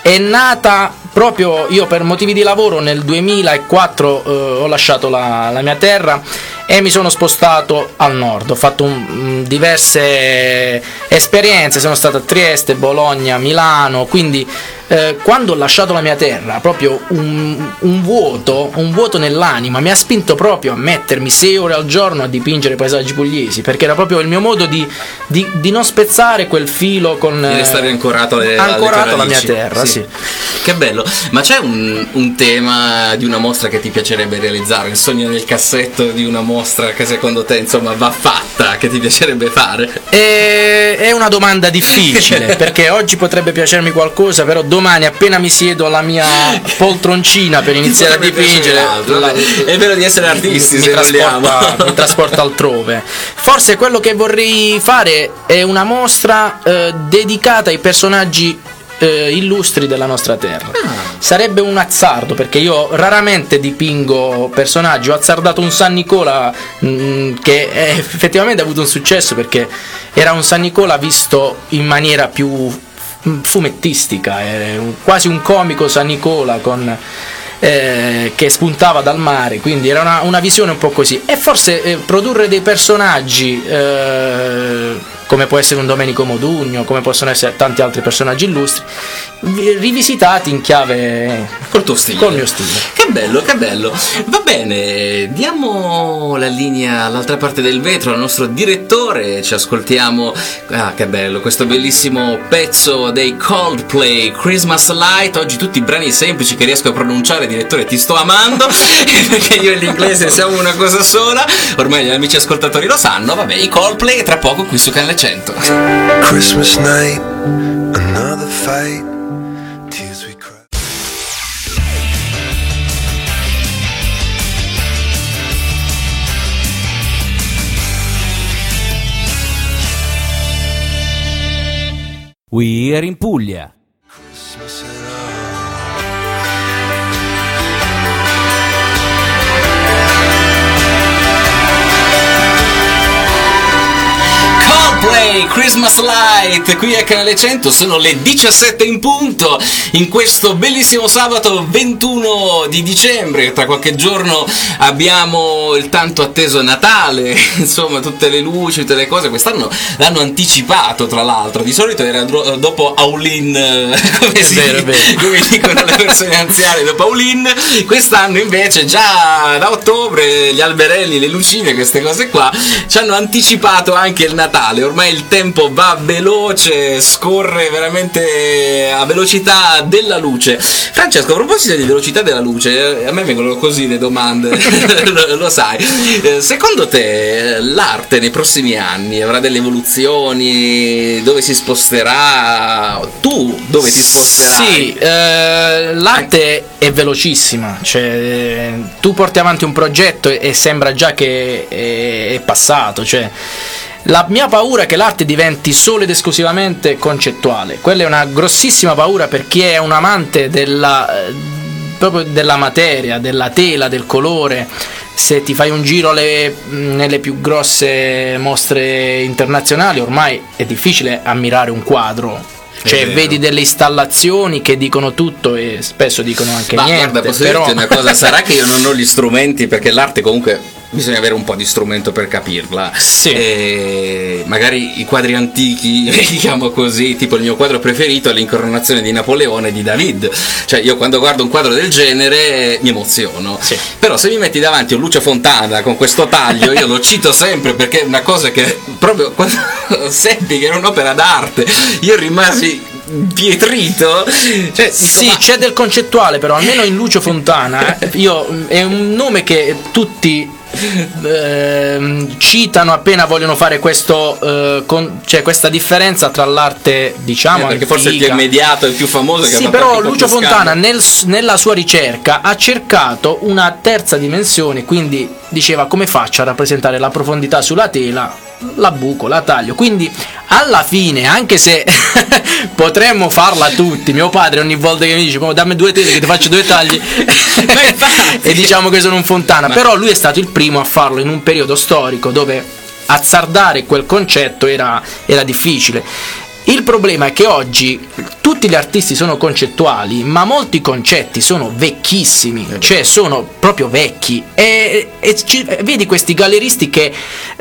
è nata proprio io per motivi di lavoro nel 2004 eh, ho lasciato la, la mia terra e mi sono spostato al nord. Ho fatto un- un- diverse esperienze, sono stato a Trieste, Bologna, Milano, quindi eh, quando ho lasciato la mia terra, proprio un, un vuoto, un vuoto nell'anima, mi ha spinto proprio a mettermi 6 ore al giorno a dipingere paesaggi pugliesi, perché era proprio il mio modo di, di- di non spezzare quel filo con... Di restare eh, ancorato alle, alle ancorato tue alla mia terra, sì. Che bello, ma c'è un, un tema di una mostra che ti piacerebbe realizzare? Il sogno nel cassetto di una mostra che secondo te insomma va fatta, che ti piacerebbe fare? E- È una domanda difficile perché oggi potrebbe piacermi qualcosa, però domani appena mi siedo alla mia poltroncina per iniziare a dipingere, la- È vero di essere artisti, mi, se trasporta, mi trasporta altrove. Forse quello che vorrei fare è una mostra eh, dedicata ai personaggi eh, illustri della nostra terra. Sarebbe un azzardo perché io raramente dipingo personaggi. Ho azzardato un San Nicola mm, che eh, effettivamente ha avuto un successo perché era un San Nicola visto in maniera più fumettistica, eh, quasi un comico San Nicola con eh, che spuntava dal mare, quindi era una, una visione un po' così. E forse eh, produrre dei personaggi eh, come può essere un Domenico Modugno, come possono essere tanti altri personaggi illustri, vi- rivisitati in chiave Col tuo stile. Col mio stile. Che bello, che bello. Va bene, diamo la linea all'altra parte del vetro al nostro direttore. Ci ascoltiamo. Ah, che bello, questo bellissimo pezzo dei Coldplay, Christmas Light. Oggi tutti brani semplici che riesco a pronunciare, direttore, ti sto amando. perché io e l'inglese siamo una cosa sola. Ormai gli amici ascoltatori lo sanno. Vabbè, i Coldplay tra poco qui su Canale 100. Christmas night, another fight. Tears we cry. We Are in Puglia. Coldplay, Christmas Light, qui a Canale 100 sono le 17 in punto in questo bellissimo sabato 21 di dicembre, tra qualche giorno abbiamo il tanto atteso Natale, insomma tutte le luci, tutte le cose, quest'anno l'hanno anticipato tra l'altro, di solito era dopo Aulin, come, si- vero, vero. come dicono le persone anziane, dopo Aulin, quest'anno invece già da ottobre gli alberelli, le lucine, queste cose qua ci hanno anticipato anche il Natale, ormai il tempo va veloce, scorre veramente a velocità della luce. Francesco, a proposito di velocità della luce, eh, a me vengono così le domande, lo, lo sai. Eh, Secondo te l'arte nei prossimi anni avrà delle evoluzioni? Dove si sposterà? Tu dove ti sposterai? Sì, eh, l'arte è velocissima, cioè tu porti avanti un progetto e, sembra già che è passato, cioè la mia paura è che l'arte diventi solo ed esclusivamente concettuale. Quella è una grossissima paura per chi è un amante della, eh, proprio della materia, della tela, del colore. Se ti fai un giro alle- nelle più grosse mostre internazionali, ormai è difficile ammirare un quadro. Cioè, vedi delle installazioni che dicono tutto e spesso dicono anche Ma niente. guarda, posso però... dirti una cosa, sarà che io non ho gli strumenti perché l'arte comunque bisogna avere un po' di strumento per capirla. Sì. E magari i quadri antichi, diciamo così, tipo il mio quadro preferito è l'incoronazione di Napoleone di David. Cioè io quando guardo un quadro del genere mi emoziono. Sì. Però se mi metti davanti un Lucio Fontana con questo taglio, io lo cito sempre perché è una cosa che proprio quando seppi che era un'opera d'arte, io rimasi pietrito. Cioè, Sì, ma- c'è del concettuale, però almeno in Lucio Fontana eh, io, è un nome che tutti ehm, citano appena vogliono fare questo, eh, con- cioè questa differenza tra l'arte, diciamo, Eh, perché forse è il più antica- immediato e il più famoso che Sì, però Lucio Fontana nel nella sua ricerca ha cercato una terza dimensione, quindi diceva come faccio a rappresentare la profondità sulla tela, la buco, la taglio. Quindi alla fine, anche se potremmo farla tutti, mio padre ogni volta che mi dice "Oh, dammi due tele che ti faccio due tagli e diciamo che sono un Fontana, Ma- però lui è stato il primo a farlo in un periodo storico dove azzardare quel concetto era, era difficile. Il problema è che oggi tutti gli artisti sono concettuali, ma molti concetti sono vecchissimi, cioè sono proprio vecchi. E, e ci- vedi questi galleristi che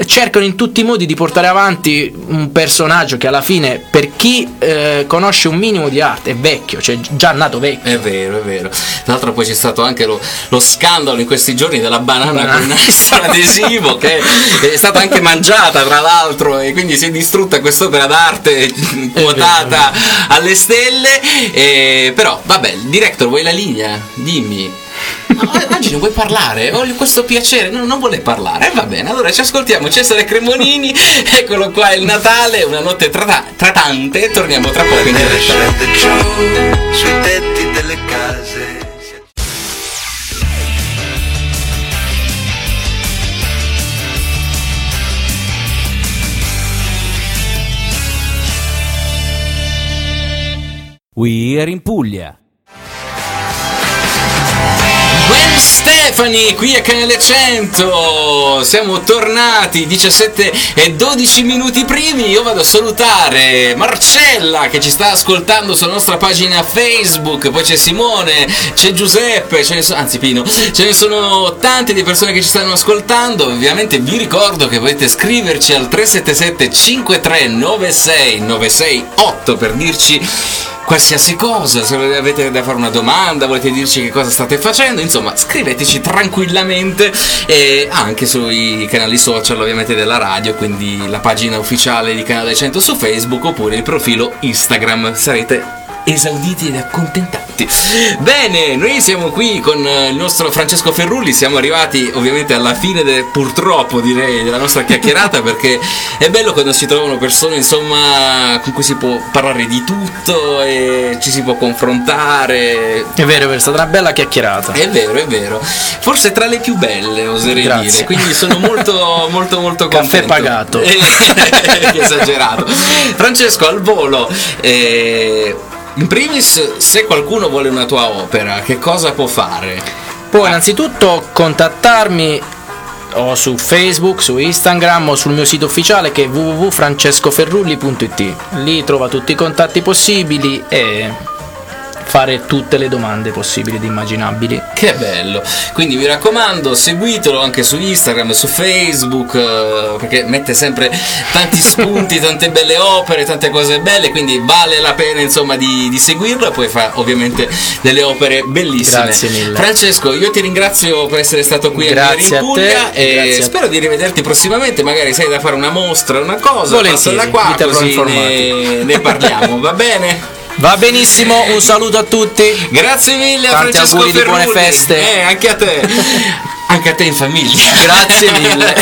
cercano in tutti i modi di portare avanti un personaggio che alla fine, per chi eh, conosce un minimo di arte, è vecchio, cioè già nato vecchio. È vero, è vero. Tra l'altro poi c'è stato anche lo, lo scandalo in questi giorni della banana Banana. con adesivo che è stata anche mangiata tra l'altro e quindi si è distrutta quest'opera d'arte quotata alle stelle. E, però vabbè, director vuoi la linea? Dimmi. No, oggi non vuoi parlare? Ho questo piacere, no, non vuole parlare. Eh, va bene, allora ci ascoltiamo Cesare Cremonini. Eccolo qua, il Natale, una notte trata- tratante. Torniamo tra poco in diretta. sui tetti delle case. We Are in Puglia. When Stefani qui a Canale 100 siamo tornati 17 e 12 minuti primi. Io vado a salutare Marcella che ci sta ascoltando sulla nostra pagina Facebook. Poi c'è Simone c'è Giuseppe ce ne so- anzi Pino. Ce ne sono tante di persone che ci stanno ascoltando. Ovviamente vi ricordo che potete scriverci al 377 5396 968 per dirci qualsiasi cosa, se avete da fare una domanda, volete dirci che cosa state facendo, insomma scriveteci tranquillamente e anche sui canali social ovviamente della radio, quindi la pagina ufficiale di Canale 100 su Facebook oppure il profilo Instagram, sarete esauditi ed accontentati. Bene, noi siamo qui con eh, il nostro Francesco Ferrulli, siamo arrivati ovviamente alla fine de- purtroppo direi della nostra chiacchierata perché è bello quando si trovano persone insomma con cui si può parlare di tutto e ci si può confrontare. È vero, è stata una bella chiacchierata. È vero, è vero. Forse tra le più belle, oserei Grazie. dire. Quindi sono molto, molto, molto Caffè contento. pagato. Eh, esagerato. Francesco, al volo. eh, in primis, se qualcuno vuole una tua opera, che cosa può fare? Puoi innanzitutto contattarmi o su Facebook, su Instagram o sul mio sito ufficiale che è www.francescoferrulli.it. Lì trova tutti i contatti possibili e fare tutte le domande possibili ed immaginabili. Che bello! Quindi vi raccomando, seguitelo anche su Instagram, su Facebook, eh, perché mette sempre tanti spunti, tante belle opere, tante cose belle, quindi vale la pena insomma di, di seguirlo poi fa ovviamente delle opere bellissime. Grazie mille. Francesco, io ti ringrazio per essere stato qui Grazie a a Puglia te, e spero di rivederti prossimamente, magari sei da fare una mostra, una cosa, Volentieri, passa da qua così ne, ne parliamo, va bene? Va benissimo, un saluto a tutti. Grazie mille a Tanti Francesco auguri di buone feste. Eh, anche a te. anche a te in famiglia. Grazie mille.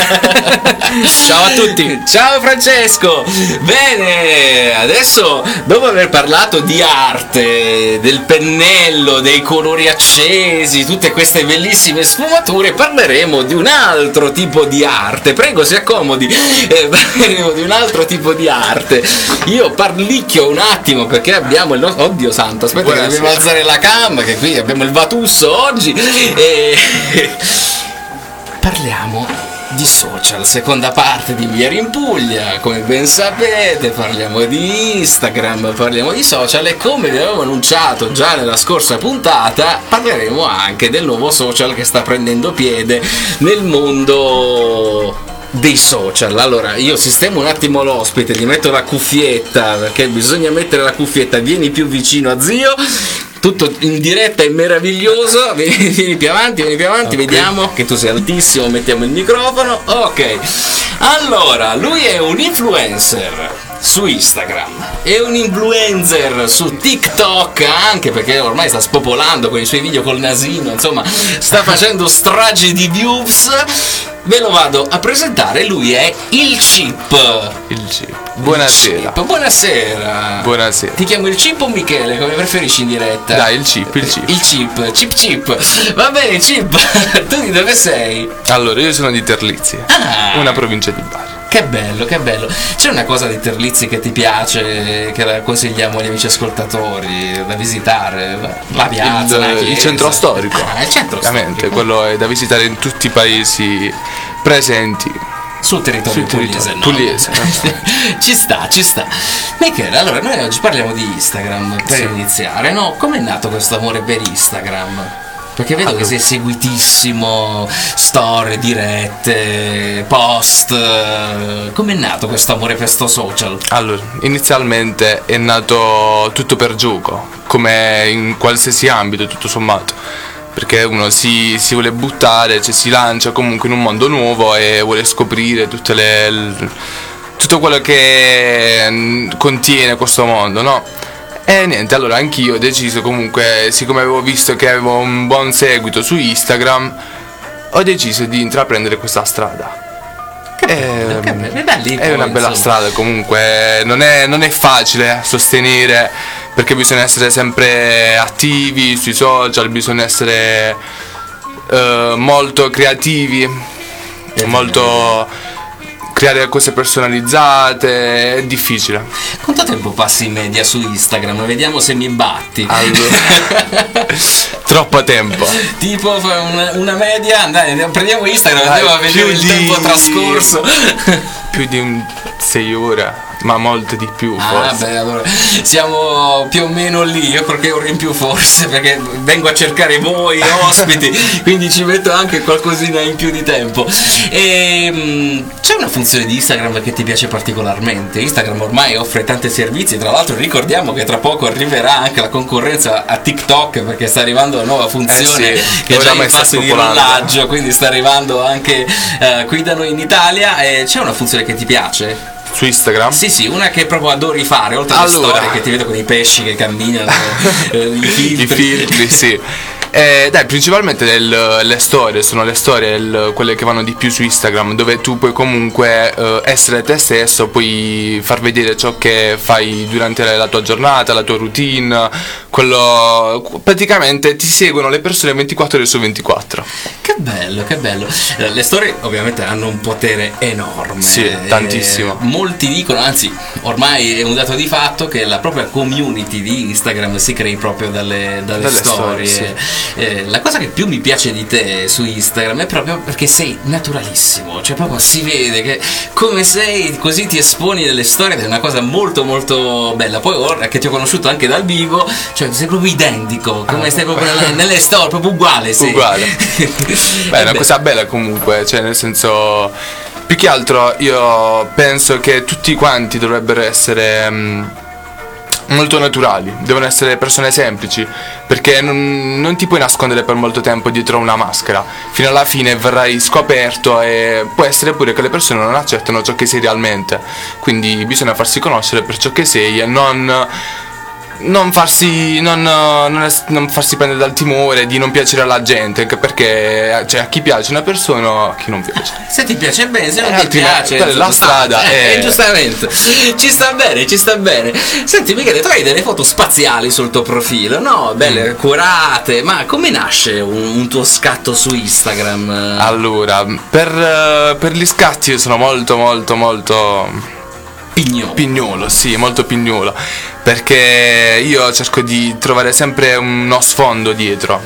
Ciao a tutti. Ciao Francesco. Bene, adesso dopo aver parlato di arte, del pennello, dei colori accesi, tutte queste bellissime sfumature, parleremo di un altro tipo di arte. Prego, si accomodi. Eh, parleremo di un altro tipo di arte. Io parlicchio un attimo perché abbiamo il nostro Oddio santo, aspetta che dobbiamo alzare la cam che qui abbiamo il Vatusso oggi e parliamo di social, seconda parte di Vieri in Puglia, come ben sapete parliamo di Instagram, parliamo di social e come vi avevo annunciato già nella scorsa puntata parleremo anche del nuovo social che sta prendendo piede nel mondo dei social. Allora, io sistemo un attimo l'ospite, gli metto la cuffietta perché bisogna mettere la cuffietta, vieni più vicino a zio. Tutto in diretta è meraviglioso. Vieni, vieni più avanti, vieni più avanti, vediamo che tu sei altissimo, mettiamo il microfono. Ok. Allora, lui è un influencer su Instagram, è un influencer su TikTok anche perché ormai sta spopolando con i suoi video col nasino, insomma, sta facendo stragi di views. Ve lo vado a presentare, lui è il Chip. Il chip. Buonasera. Buonasera. Buonasera. Ti chiamo il Chip o Michele, come preferisci in diretta? Dai, il chip, il chip. Il chip, chip chip. Va bene, chip. tu di dove sei? Allora, io sono di Terlizzi, Ah. una provincia di Bari. Che bello, che bello. C'è una cosa di Terlizzi che ti piace, che la consigliamo agli amici ascoltatori da visitare? La piazza, il, il centro storico. Ah, il centro Ovviamente, storico. quello è da visitare in tutti i paesi presenti. Sul territorio Sul pugliese, territorio no? pugliese, ci sta, ci sta. Michele, allora noi oggi parliamo di Instagram per iniziare, no? Com'è nato questo amore per Instagram? Perché vedo che sei seguitissimo, storie, dirette, post. Com'è nato questo amore per sto social? Allora, inizialmente è nato tutto per gioco, come in qualsiasi ambito, tutto sommato. Perché uno si, si vuole buttare, cioè si lancia comunque in un mondo nuovo e vuole scoprire tutte le, tutto quello che mm, contiene questo mondo, no? E niente, allora anch'io ho deciso comunque, siccome avevo visto che avevo un buon seguito su Instagram, ho deciso di intraprendere questa strada. Ehm, che bello, è bello, è una bella strada comunque, non è, non è facile sostenere perché bisogna essere sempre attivi sui social, bisogna essere eh, molto creativi, molto creare cose personalizzate, è difficile. Quanto tempo passi in media su Instagram? Vediamo se mi batti. Allora, troppo tempo. tipo una, una media, dai, prendiamo Instagram, Dai, andiamo a vedere il tempo trascorso. Più di 6 ore, ma molte di più Ah, forse. beh, allora siamo più o meno lì. Io qualche ora in più, forse, perché vengo a cercare voi, ospiti, quindi ci metto anche qualcosina in più di tempo. E, mm, c'è una funzione di Instagram che ti piace particolarmente? Instagram ormai offre tanti servizi. Tra l'altro, ricordiamo che tra poco arriverà anche la concorrenza a TikTok perché sta arrivando la nuova funzione Eh sì, che è già in fase di rollaggio, quindi sta arrivando anche eh, qui da noi in Italia. E c'è una funzione che ti piace? Su Instagram? Sì, sì, una che proprio adori fare, oltre alle Allora. storie che ti vedo con i pesci che camminano, eh, i filtri. I filtri, sì. Eh, dai, principalmente il- le storie, sono le storie il- quelle che vanno di più su Instagram, dove tu puoi comunque eh, essere te stesso, puoi far vedere ciò che fai durante la tua giornata, la tua routine, quello praticamente ti seguono le persone 24 ore su 24. Che bello, che bello. Eh, Le storie ovviamente hanno un potere enorme. Sì, Eh, tantissimo. molti dicono, anzi, ormai è un dato di fatto che la propria community di Instagram si crei proprio dalle, dalle Dalle storie. storie, Eh, la cosa che più mi piace di te su Instagram è proprio perché sei naturalissimo, cioè proprio si vede che come sei, così ti esponi delle storie ed è una cosa molto molto bella. Poi ora che ti ho conosciuto anche dal vivo, cioè sei proprio identico, come stai proprio nelle, nelle storie, proprio uguale. Sei. Uguale. Beh, è una cosa bella comunque, cioè nel senso più che altro io penso che tutti quanti dovrebbero essere mm, molto naturali, devono essere persone semplici, perché non, non ti puoi nascondere per molto tempo dietro una maschera, fino alla fine verrai scoperto e può essere pure che le persone non accettano ciò che sei realmente, quindi bisogna farsi conoscere per ciò che sei e non non farsi, non, eh, non non farsi prendere dal timore di non piacere alla gente, anche perché cioè, a chi piace una persona, a chi non piace. Se ti piace bene, se non Eh, ti piace, è la insomma, strada, eh, eh. giustamente. Ci sta bene, ci sta bene. Senti, Michele, tu hai delle foto spaziali sul tuo profilo, no? Belle, Mm. curate. Ma come nasce un, un tuo scatto su Instagram? Allora, per, eh, per gli scatti io sono molto molto molto Pignolo. pignolo, sì, molto pignolo, perché io cerco di trovare sempre uno sfondo dietro.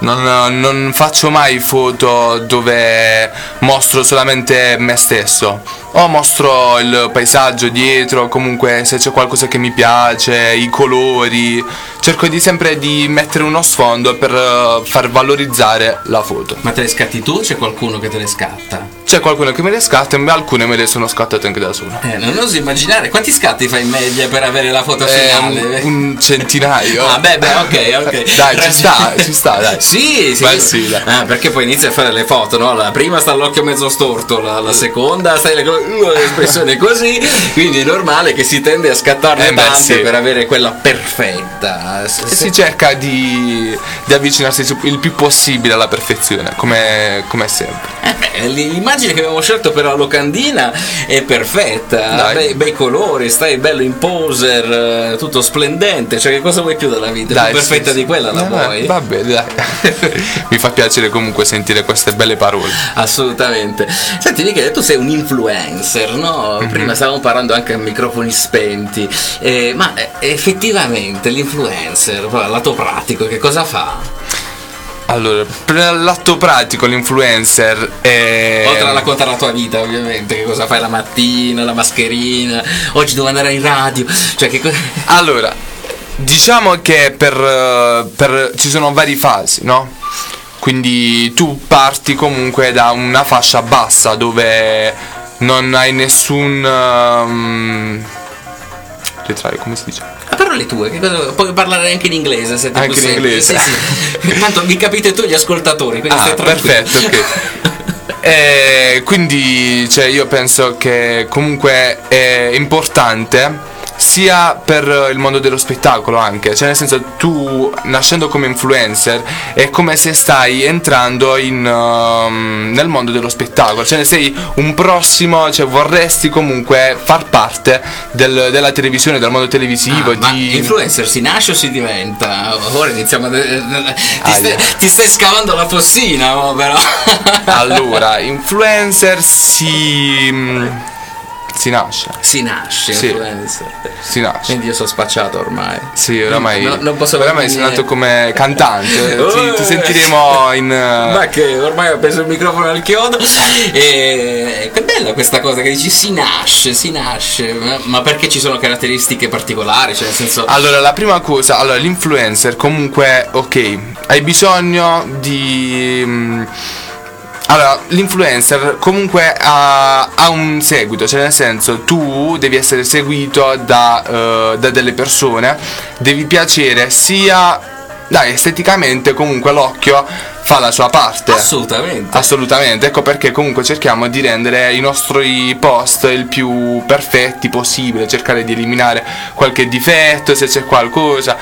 Non, non faccio mai foto dove mostro solamente me stesso. O mostro il paesaggio dietro, comunque se c'è qualcosa che mi piace, i colori. Cerco di sempre di mettere uno sfondo per eh, far valorizzare la foto. Ma te le scatti tu o c'è qualcuno che te le scatta? C'è qualcuno che me le scatta, ma alcune me le sono scattate anche da solo. Eh, non oso immaginare. Quanti scatti fai in media per avere la foto Eh, finale? un, un centinaio. Ah, beh, beh, ok, ok. Dai, ci sta, ci sta, dai. Sì, sì. Beh, sì, dai. Ah, perché poi inizia a fare le foto, no? La prima sta l'occhio mezzo storto, la, la seconda sta le- l'espressione così, quindi è normale che si tende a scattarne Eh, beh, tante sì. per avere quella perfetta. Se- si cerca di, di avvicinarsi il più possibile alla perfezione, come, come sempre. Eh, beh, l'immagine che abbiamo scelto per la locandina è perfetta, bei, bei colori, stai bello in poser, eh, tutto splendente, cioè che cosa vuoi più dalla vita? Dai, più perfetta sì, di quella la Eh, vuoi? Va bene, dai. Mi fa piacere comunque sentire queste belle parole. Assolutamente. Senti Michele, tu sei un influencer, no? Mhm. Prima stavamo parlando anche a microfoni spenti, eh, ma eh, effettivamente l'influencer, lato pratico, che cosa fa? Allora, per l'atto pratico, l'influencer è... Oltre a raccontare la tua vita, ovviamente, che cosa fai la mattina, la mascherina, oggi devo andare in radio, cioè che cosa... Allora, diciamo che per, eh, per- ci sono varie fasi, no? Quindi tu parti comunque da una fascia bassa dove non hai nessun... Um, ritraio, come si dice? A parole tue, che cosa... puoi parlare anche in inglese se ti Anche in inglese. Sì, sì. Tanto mi capite tu gli ascoltatori, quindi Ah, perfetto, ok. E quindi cioè, io penso che comunque è importante sia per il mondo dello spettacolo anche, cioè nel senso tu nascendo come influencer è come se stai entrando in, um, nel mondo dello spettacolo, cioè sei un prossimo, cioè vorresti comunque far parte del- della televisione, del mondo televisivo, Ah, ma di... influencer si nasce o si diventa? Ora iniziamo a... Ti, stai, ti stai scavando la fossina, oh, però. Allora, influencer si... si nasce, si nasce Sì. influencer. si nasce. Quindi io sono spacciato ormai. Sì, oramai, No, non posso oramai niente. nato come cantante, Oh, ti, ti sentiremo in... eh, Ma che ormai ho preso il microfono al chiodo e che bella questa cosa che dici si nasce, si nasce, ma- perché ci sono caratteristiche particolari? Cioè nel senso Allora, la prima cosa, allora l'influencer comunque, ok, hai bisogno di... mm, Allora, l'influencer comunque ha, ha un seguito, cioè nel senso tu devi essere seguito da, eh, da delle persone, devi piacere sia... Dai, esteticamente comunque l'occhio fa la sua parte. assolutamente. Assolutamente, ecco perché comunque cerchiamo di rendere i nostri post il più perfetti possibile, cercare di eliminare qualche difetto se c'è qualcosa,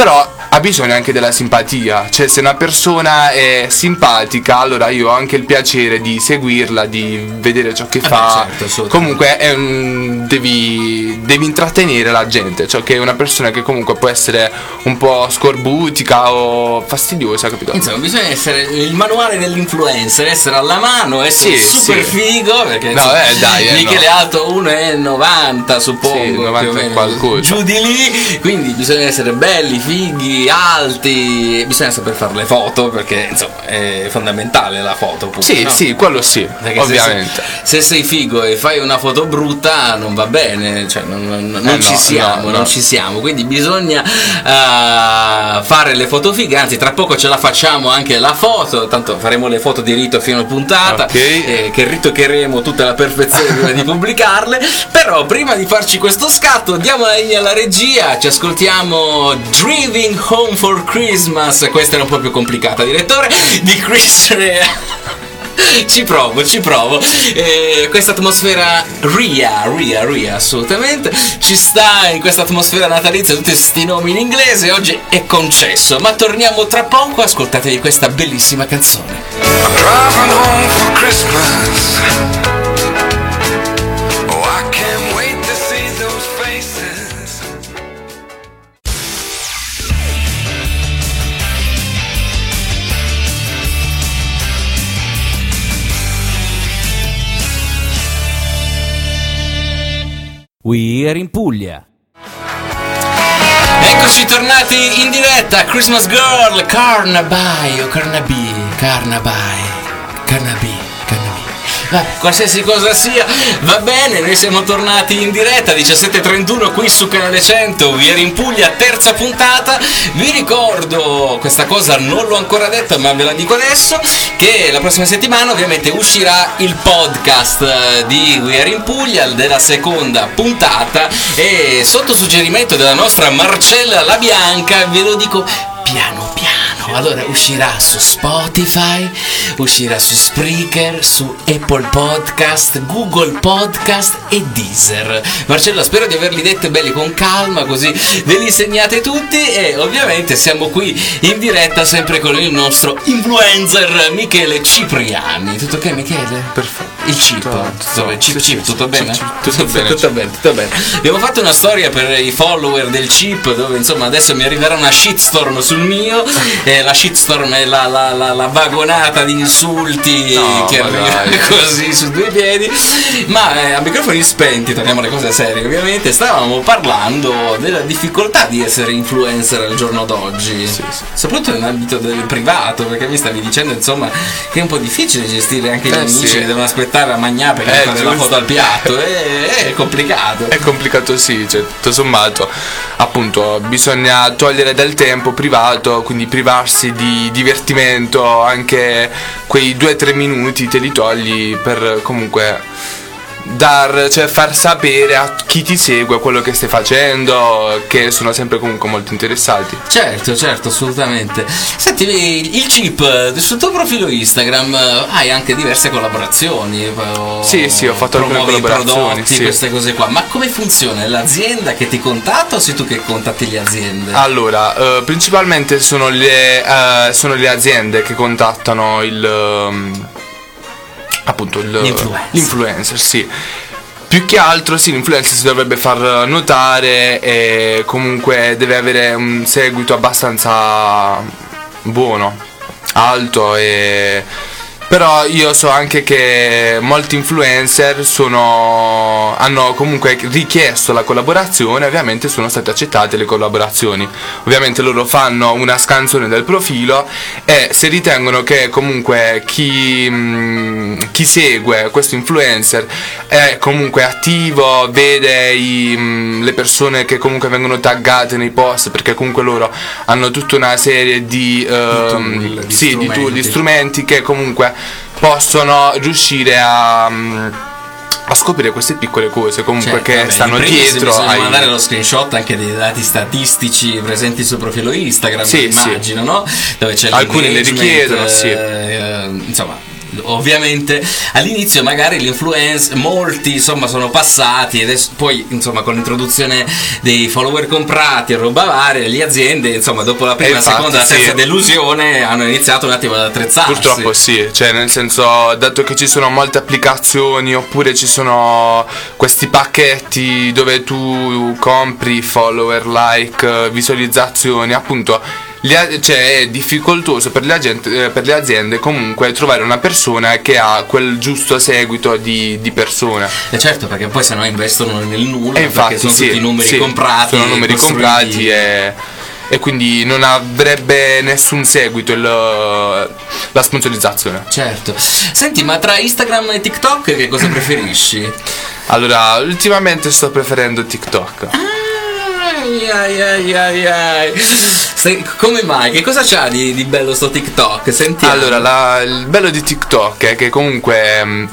però ha bisogno anche della simpatia, cioè se una persona è simpatica allora io ho anche il piacere di seguirla, di vedere ciò che beh, fa, certo, assolutamente. comunque un- devi, devi intrattenere la gente, cioè che è una persona che comunque può essere un po' scorbutica o fastidiosa, capito? Insomma, bisogna essere il manuale dell'influencer, essere alla mano, essere Sì, super sì. figo. Perché No, insomma, eh, dai, eh, Michele no. Alto 1,90 suppongo. Sì, 90 più o meno, qualcosa. Giù di lì, quindi bisogna essere belli, fighi, alti. Bisogna saper fare le foto perché insomma è fondamentale la foto. pure, Sì, no? sì, quello sì, Perché se ovviamente. sei- Se, sei figo e fai una foto brutta non va bene, cioè non, non- non Eh, no, ci siamo, no, non no. ci siamo, quindi bisogna eh, fare le foto fighe, anzi tra poco ce la facciamo anche la foto, tanto faremo le foto di rito fino a puntata, Ok. eh, che ritocheremo tutta la perfezione prima di pubblicarle, però prima di farci questo scatto diamo la linea alla regia, ci ascoltiamo Driving Home for Christmas, questa era un po' più complicata direttore, di Chris Rea. Ci provo, ci provo. Eh, questa atmosfera ria, ria, ria, assolutamente. Ci sta in questa atmosfera natalizia tutti questi nomi in inglese. Oggi è concesso, ma torniamo tra poco. Ascoltatevi questa bellissima canzone. I'm driving home for Christmas. We Are in Puglia. Eccoci tornati in diretta. Christmas Girl, Carnaby o Carnaby, Carnaby, Carnaby, qualsiasi cosa sia, va bene, noi siamo tornati in diretta 17.31 qui su Canale 100, vi eri in Puglia, terza puntata. Vi ricordo, questa cosa non l'ho ancora detta ma ve la dico adesso, che la prossima settimana ovviamente uscirà il podcast eh, di We Are in Puglia della seconda puntata e sotto suggerimento della nostra Marcella La Bianca ve lo dico piano. Allora uscirà su Spotify, uscirà su Spreaker, su Apple Podcast, Google Podcast e Deezer. Marcella, spero di averli dette belli con calma, così ve li segnate tutti e ovviamente siamo qui in diretta sempre con il nostro influencer Michele Cipriani. Tutto ok Michele? Perfetto. Il chip, Tutto- tutto, bene? Chip, sì, chip, sì, tutto bene? tutto bene. tutto bene, tutto bene. Abbiamo fatto una storia per i follower del chip dove insomma adesso mi arriverà una shitstorm sul mio e la shitstorm è la, la- la- la vagonata di insulti No, che arriva dai. così su due piedi. Ma eh, a microfoni spenti, torniamo alle cose serie ovviamente, stavamo parlando della difficoltà di essere influencer al giorno d'oggi. Sì, sì. Soprattutto nell'ambito del privato, perché mi stavi dicendo insomma che è un po' difficile gestire anche gli Eh, amici sì. che devono aspettare a mangiare per Eh, fare la foto al piatto, è, è complicato. È complicato sì, cioè tutto sommato appunto bisogna togliere del tempo privato, quindi privarsi di divertimento, anche quei 2-3 minuti te li togli per comunque dar, cioè far sapere a chi ti segue quello che stai facendo, che sono sempre comunque molto interessati. Certo, certo, assolutamente. Senti, il chip sul tuo profilo Instagram eh, hai anche diverse collaborazioni. eh, Sì, sì, ho fatto alcune collaborazioni, prodotti, sì. queste cose qua. Ma come funziona? È l'azienda che ti contatta o sei tu che contatti le aziende? Allora, eh, principalmente sono le, eh, sono le aziende che contattano il. ehm, appunto il, L'influencer. l'influencer, sì. Più che altro sì, l'influencer si dovrebbe far notare e comunque deve avere un seguito abbastanza buono, alto e... Però io so anche che molti influencer sono, hanno comunque richiesto la collaborazione, ovviamente sono state accettate le collaborazioni. Ovviamente loro fanno una scansione del profilo e se ritengono che comunque chi, mm, chi segue questo influencer è comunque attivo, vede i, mm, le persone che comunque vengono taggate nei post, perché comunque loro hanno tutta una serie di, ehm, tool, di sì, di tool, di strumenti. strumenti che comunque possono riuscire a, mm, a scoprire queste piccole cose comunque Certo, che vabbè, stanno dietro bisogna ai- mandare lo screenshot anche dei dati statistici presenti sul profilo Instagram Sì, sì. immagino no? dove c'è Alcuni le richiedono, sì. eh, insomma ovviamente all'inizio magari l'influencer molti insomma sono passati e adesso poi insomma con l'introduzione dei follower comprati e roba varia le aziende insomma dopo la prima, la seconda, la sì. terza delusione hanno iniziato un attimo ad attrezzarsi Purtroppo sì, cioè nel senso, dato che ci sono molte applicazioni oppure ci sono questi pacchetti dove tu compri follower, like, visualizzazioni, appunto, a- cioè è difficoltoso per le, agente- eh, per le aziende comunque trovare una persona che ha quel giusto seguito di, di persone. Eh certo perché poi se no investono nel nulla E infatti perché sono sì, tutti numeri sì, comprati sono numeri comprati e, e quindi non avrebbe nessun seguito il- la sponsorizzazione. Certo. Senti, ma tra Instagram e TikTok che cosa preferisci? Allora, ultimamente sto preferendo TikTok. Ai, ai, ai, ai, ai. Stai- come mai? Che cosa c'ha di, di bello sto TikTok? Sentiamo. Allora, la- il bello di TikTok è che comunque mm,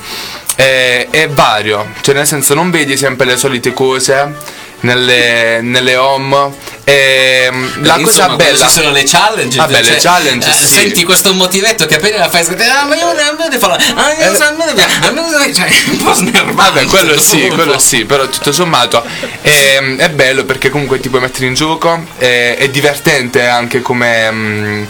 è, è vario, cioè nel senso non vedi sempre le solite cose nelle, nelle home. E, mm, la Insomma, cosa bella ci sono le challenge. Vabbè, le challenge, eh, sì. Senti questo motivetto che appena la fai scrivere, ah, ma io non devo farlo. Ah, io Eh. non devo cioè, un po' snervante. Vabbè, quello sì, quello sì, però tutto sommato è, è bello perché comunque ti puoi mettere in gioco, è, è divertente anche come, mm,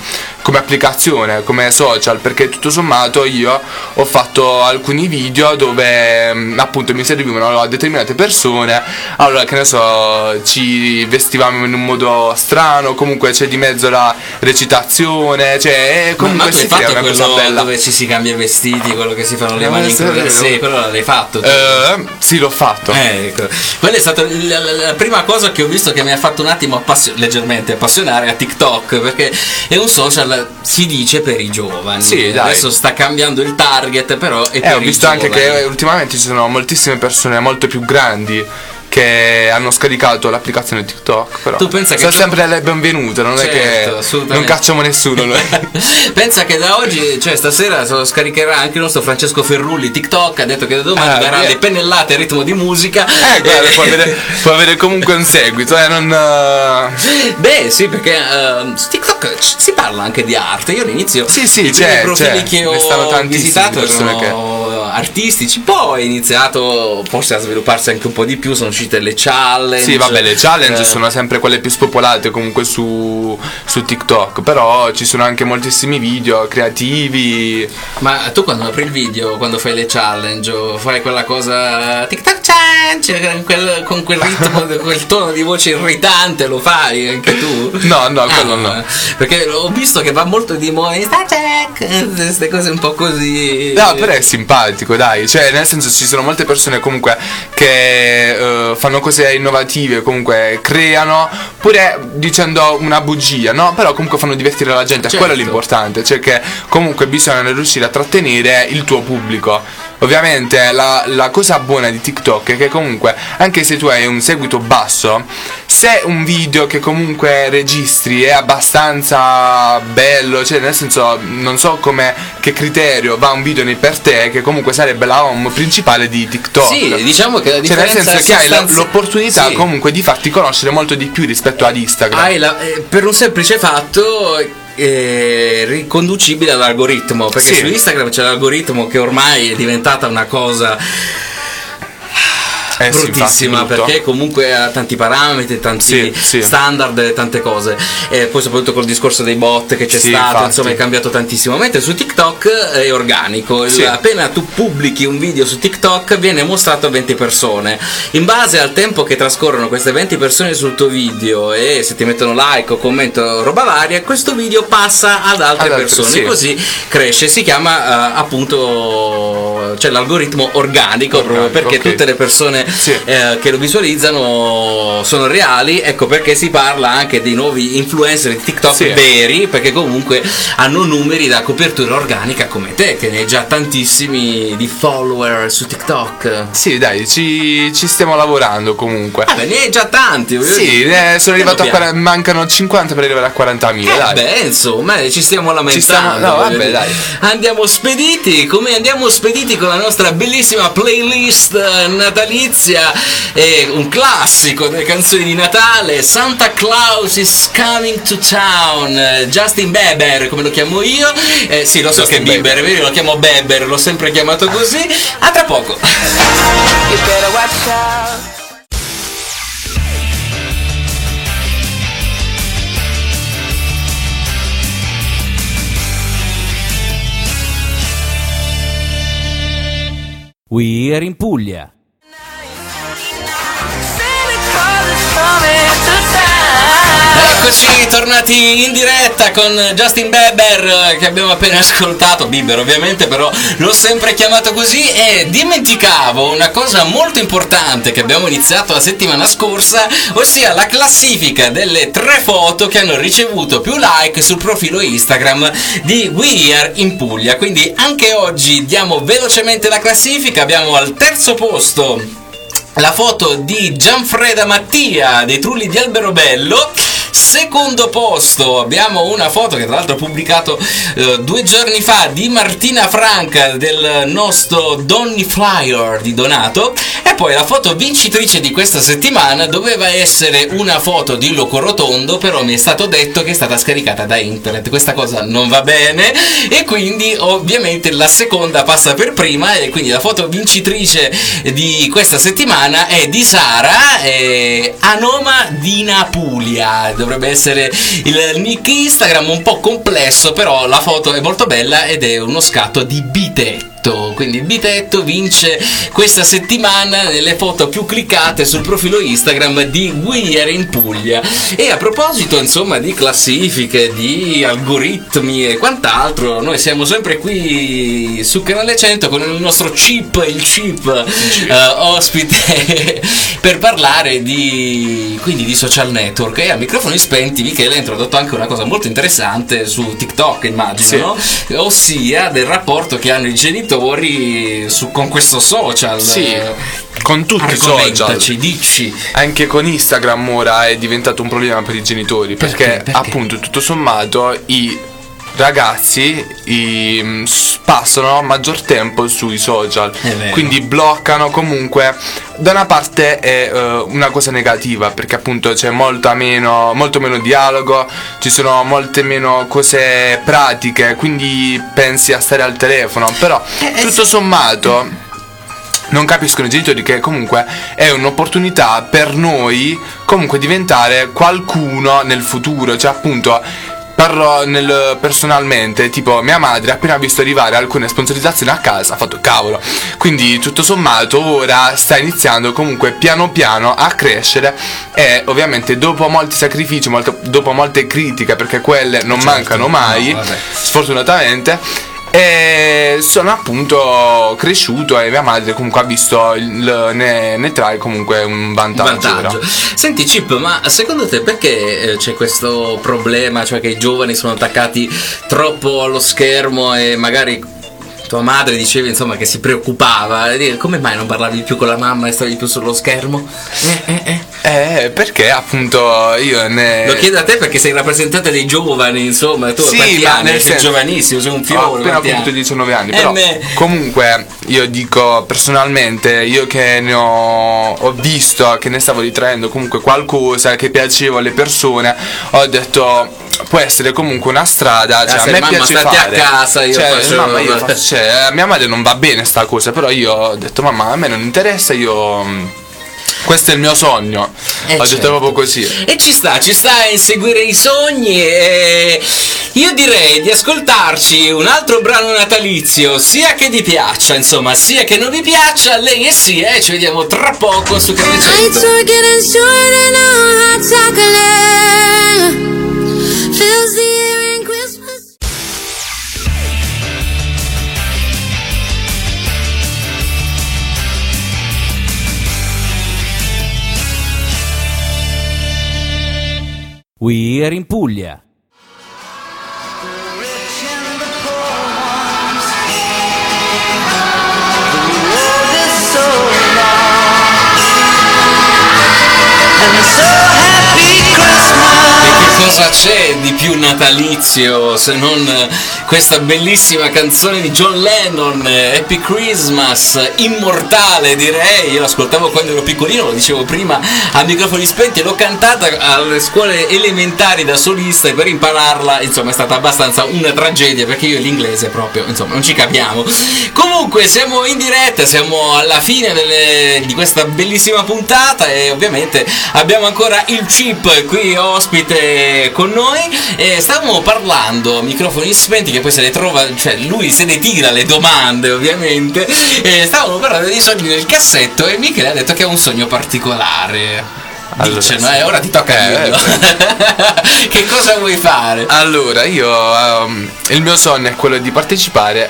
come applicazione, come social, perché tutto sommato io ho fatto alcuni video dove mm, appunto mi servivano a determinate persone, allora che ne so, ci vestivamo in un modo strano, comunque c'è di mezzo la recitazione, cioè è Ma, ma comunque tu hai si crea fatto una cosa bella. dove ci si cambia i vestiti, quello che si fanno le Eh, mani in croce? Sì, quello l'hai fatto. Eh, sì, l'ho fatto. Eh, ecco. Quella è stata la, la- la prima cosa che ho visto che mi ha fatto un attimo appassi- leggermente appassionare a TikTok perché è un social si dice per i giovani. Sì, dai. Adesso sta cambiando il target, però è per Eh, ho i visto anche giovani. che ultimamente ci sono moltissime persone molto più grandi che hanno scaricato l'applicazione TikTok. Però Tu pensa che sono tu- sempre le benvenute, non Certo, è che non assolutamente. cacciamo nessuno. Pensa che da oggi, cioè stasera scaricherà anche il nostro Francesco Ferrulli TikTok, ha detto che da domani Ah, darà le pennellate a ritmo di musica. Eh, guarda, può avere, può avere comunque un seguito, eh, non... eh, Beh, sì, perché ehm, su TikTok si parla anche di arte. Io all'inizio Sì, sì, i c'è, profili c'è. che ho visitato persone erano artistici, poi è iniziato forse a svilupparsi anche un po' di più, sono uscite le challenge. Sì, vabbè, le challenge eh, sono sempre quelle più spopolate comunque su, su TikTok, però ci sono anche moltissimi video creativi. Ma tu quando apri il video, quando fai le challenge, o fai quella cosa TikTok challenge con quel, con quel ritmo, quel tono di voce irritante, lo fai anche tu? No, no, quello no. Perché ho visto che va molto di moda, sta check, queste cose un po' così. No, però è simpatico, dai. Cioè, nel senso, ci sono molte persone comunque che eh, fanno cose innovative, comunque creano, pure dicendo una bugia, no? Però comunque fanno divertire la gente, Certo. quello è l'importante. Cioè, che comunque bisogna riuscire a trattenere il tuo pubblico. Ovviamente la, la cosa buona di TikTok è che comunque, anche se tu hai un seguito basso, se un video che comunque registri è abbastanza bello, cioè nel senso non so come che criterio va un video nei per te che comunque sarebbe la home principale di TikTok. Sì, diciamo che la Cioè nel differenza senso che hai la- sostanzi- l'opportunità Sì. comunque di farti conoscere molto di più rispetto ad Instagram. Hai la- eh, per un semplice fatto eh, riconducibile all'algoritmo perché Sì. su Instagram c'è l'algoritmo che ormai è diventata una cosa Eh sì, bruttissima brutto. perché comunque ha tanti parametri, tanti Sì, sì. standard, tante cose. E poi soprattutto col discorso dei bot che c'è Sì, stato, infatti. insomma è cambiato tantissimo. Mentre su TikTok è organico, Sì. appena tu pubblichi un video su TikTok viene mostrato a 20 persone. In base al tempo che trascorrono queste 20 persone sul tuo video e se ti mettono like o commento roba varia, questo video passa ad altre Ad altre, persone. sì. Così cresce, si chiama eh, appunto cioè l'algoritmo organico, proprio Organico, perché ok. tutte le persone Sì. eh, che lo visualizzano sono reali, ecco perché si parla anche dei nuovi influencer di TikTok Sì. veri, perché comunque hanno numeri da copertura organica come te, che ne hai già tantissimi di follower su TikTok. Sì, dai, ci, ci stiamo lavorando comunque. Vabbè, ne hai già tanti. Sì, eh, sono arrivato a piano. 40, mancano 50 per arrivare a 40.000, Eh dai. beh, insomma, eh, ci stiamo lamentando. stiamo- no, vabbè, dire. dai. Andiamo spediti, come andiamo spediti con la nostra bellissima playlist eh, natalizia e un classico delle canzoni di Natale, Santa Claus is coming to town, Justin Bieber, come lo chiamo io. Eh, sì, lo so Justin che Bieber, Bieber. io lo chiamo Bieber, l'ho sempre chiamato così. A tra poco. We Are in Puglia. Eccoci tornati in diretta con Justin Bieber eh, che abbiamo appena ascoltato, Bieber ovviamente però l'ho sempre chiamato così. E dimenticavo una cosa molto importante che abbiamo iniziato la settimana scorsa, ossia la classifica delle tre foto che hanno ricevuto più like sul profilo Instagram di We Are in Puglia, quindi anche oggi diamo velocemente la classifica, abbiamo al terzo posto la foto di Gianfreda Mattia dei Trulli di Alberobello. Secondo posto. Abbiamo una foto che tra l'altro ho pubblicato eh, due giorni fa di Martina Franca del nostro Donny Flyer di Donato. E poi la foto vincitrice di questa settimana doveva essere una foto di Loco Rotondo però mi è stato detto che è stata scaricata da internet. Questa cosa non va bene. E quindi ovviamente la seconda passa per prima e quindi la foto vincitrice di questa settimana è di Sara eh, Anoma di Napulia dovrebbe essere il nick Instagram un po' complesso però la foto è molto bella ed è uno scatto di Bitetto. Quindi Bitetto vince questa settimana nelle foto più cliccate sul profilo Instagram di Are in Puglia. E a proposito insomma di classifiche di algoritmi e quant'altro noi siamo sempre qui su Canale 100 con il nostro chip il chip eh, ospite per parlare di quindi di social network. E a microfoni spenti Michele ha introdotto anche una cosa molto interessante su TikTok immagino no? ossia del rapporto che hanno i genitori su- con questo social Sì, Eh, con tutti i social. dici Anche con Instagram ora è diventato un problema per i genitori perché, Perché? Perché? appunto tutto sommato i ragazzi i, mm, passano maggior tempo sui social quindi bloccano comunque. Da una parte è eh, una cosa negativa perché appunto c'è molta meno, molto meno dialogo ci sono molte meno cose pratiche quindi pensi a stare al telefono però Eh, tutto sommato non capiscono i genitori che comunque è un'opportunità per noi comunque diventare qualcuno nel futuro, cioè appunto parlo nel, personalmente, tipo mia madre ha appena visto arrivare alcune sponsorizzazioni a casa, ha fatto cavolo, quindi tutto sommato ora sta iniziando comunque piano piano a crescere e ovviamente dopo molti sacrifici, molto- dopo molte critiche, perché quelle non Certo, mancano mai, no, sfortunatamente. E sono appunto cresciuto e mia madre comunque ha visto il, ne, ne trae comunque un un vantaggio. vantaggio. Senti Chip, ma secondo te perché eh, c'è questo problema, cioè che i giovani sono attaccati troppo allo schermo e magari tua madre diceva insomma che si preoccupava, come mai non parlavi più con la mamma e stavi più sullo schermo? Eh, eh, eh. Eh, perché appunto io ne... Lo chiedo a te perché sei rappresentante dei giovani, insomma, tu Sì, quanti anni? sei senso- giovanissimo, sei un Ho fiore. appena quanti compiuto anni? 19 anni, Eh, però me- comunque io dico personalmente, io che ne ho, ho visto, che ne stavo ritraendo comunque qualcosa che piaceva alle persone, ho detto può essere comunque una strada, cioè Ah, a me mamma, piace state a fare. casa, io cioè, faccio- mamma, io faccio- cioè, a mia madre non va bene sta cosa, però io ho detto mamma a me non interessa, io mh, questo è il mio sogno. Eh, ho certo. detto proprio così. E ci sta, ci sta a inseguire i sogni e io direi di ascoltarci un altro brano natalizio, sia che vi piaccia, insomma, sia che non vi piaccia, lei e sia e ci vediamo tra poco su Canale 100. We Are in Puglia. Che cosa c'è di più natalizio se non eh, questa bellissima canzone di John Lennon, eh, Happy Christmas, immortale direi, io l'ascoltavo quando ero piccolino, lo dicevo prima a microfoni spenti, l'ho cantata alle scuole elementari da solista e per impararla insomma è stata abbastanza una tragedia perché io l'inglese proprio, insomma non ci capiamo. Comunque siamo in diretta, siamo alla fine delle- di questa bellissima puntata e ovviamente abbiamo ancora il chip qui ospite con noi e stavamo parlando microfoni spenti che poi se le trova, cioè lui se ne tira le domande ovviamente e stavamo parlando dei sogni nel cassetto e Michele ha detto che ha un sogno particolare. Allora, Dice, sì. no, eh, ora ti tocca Eh, dirlo. che cosa vuoi fare? Allora, io ehm, il mio sogno è quello di partecipare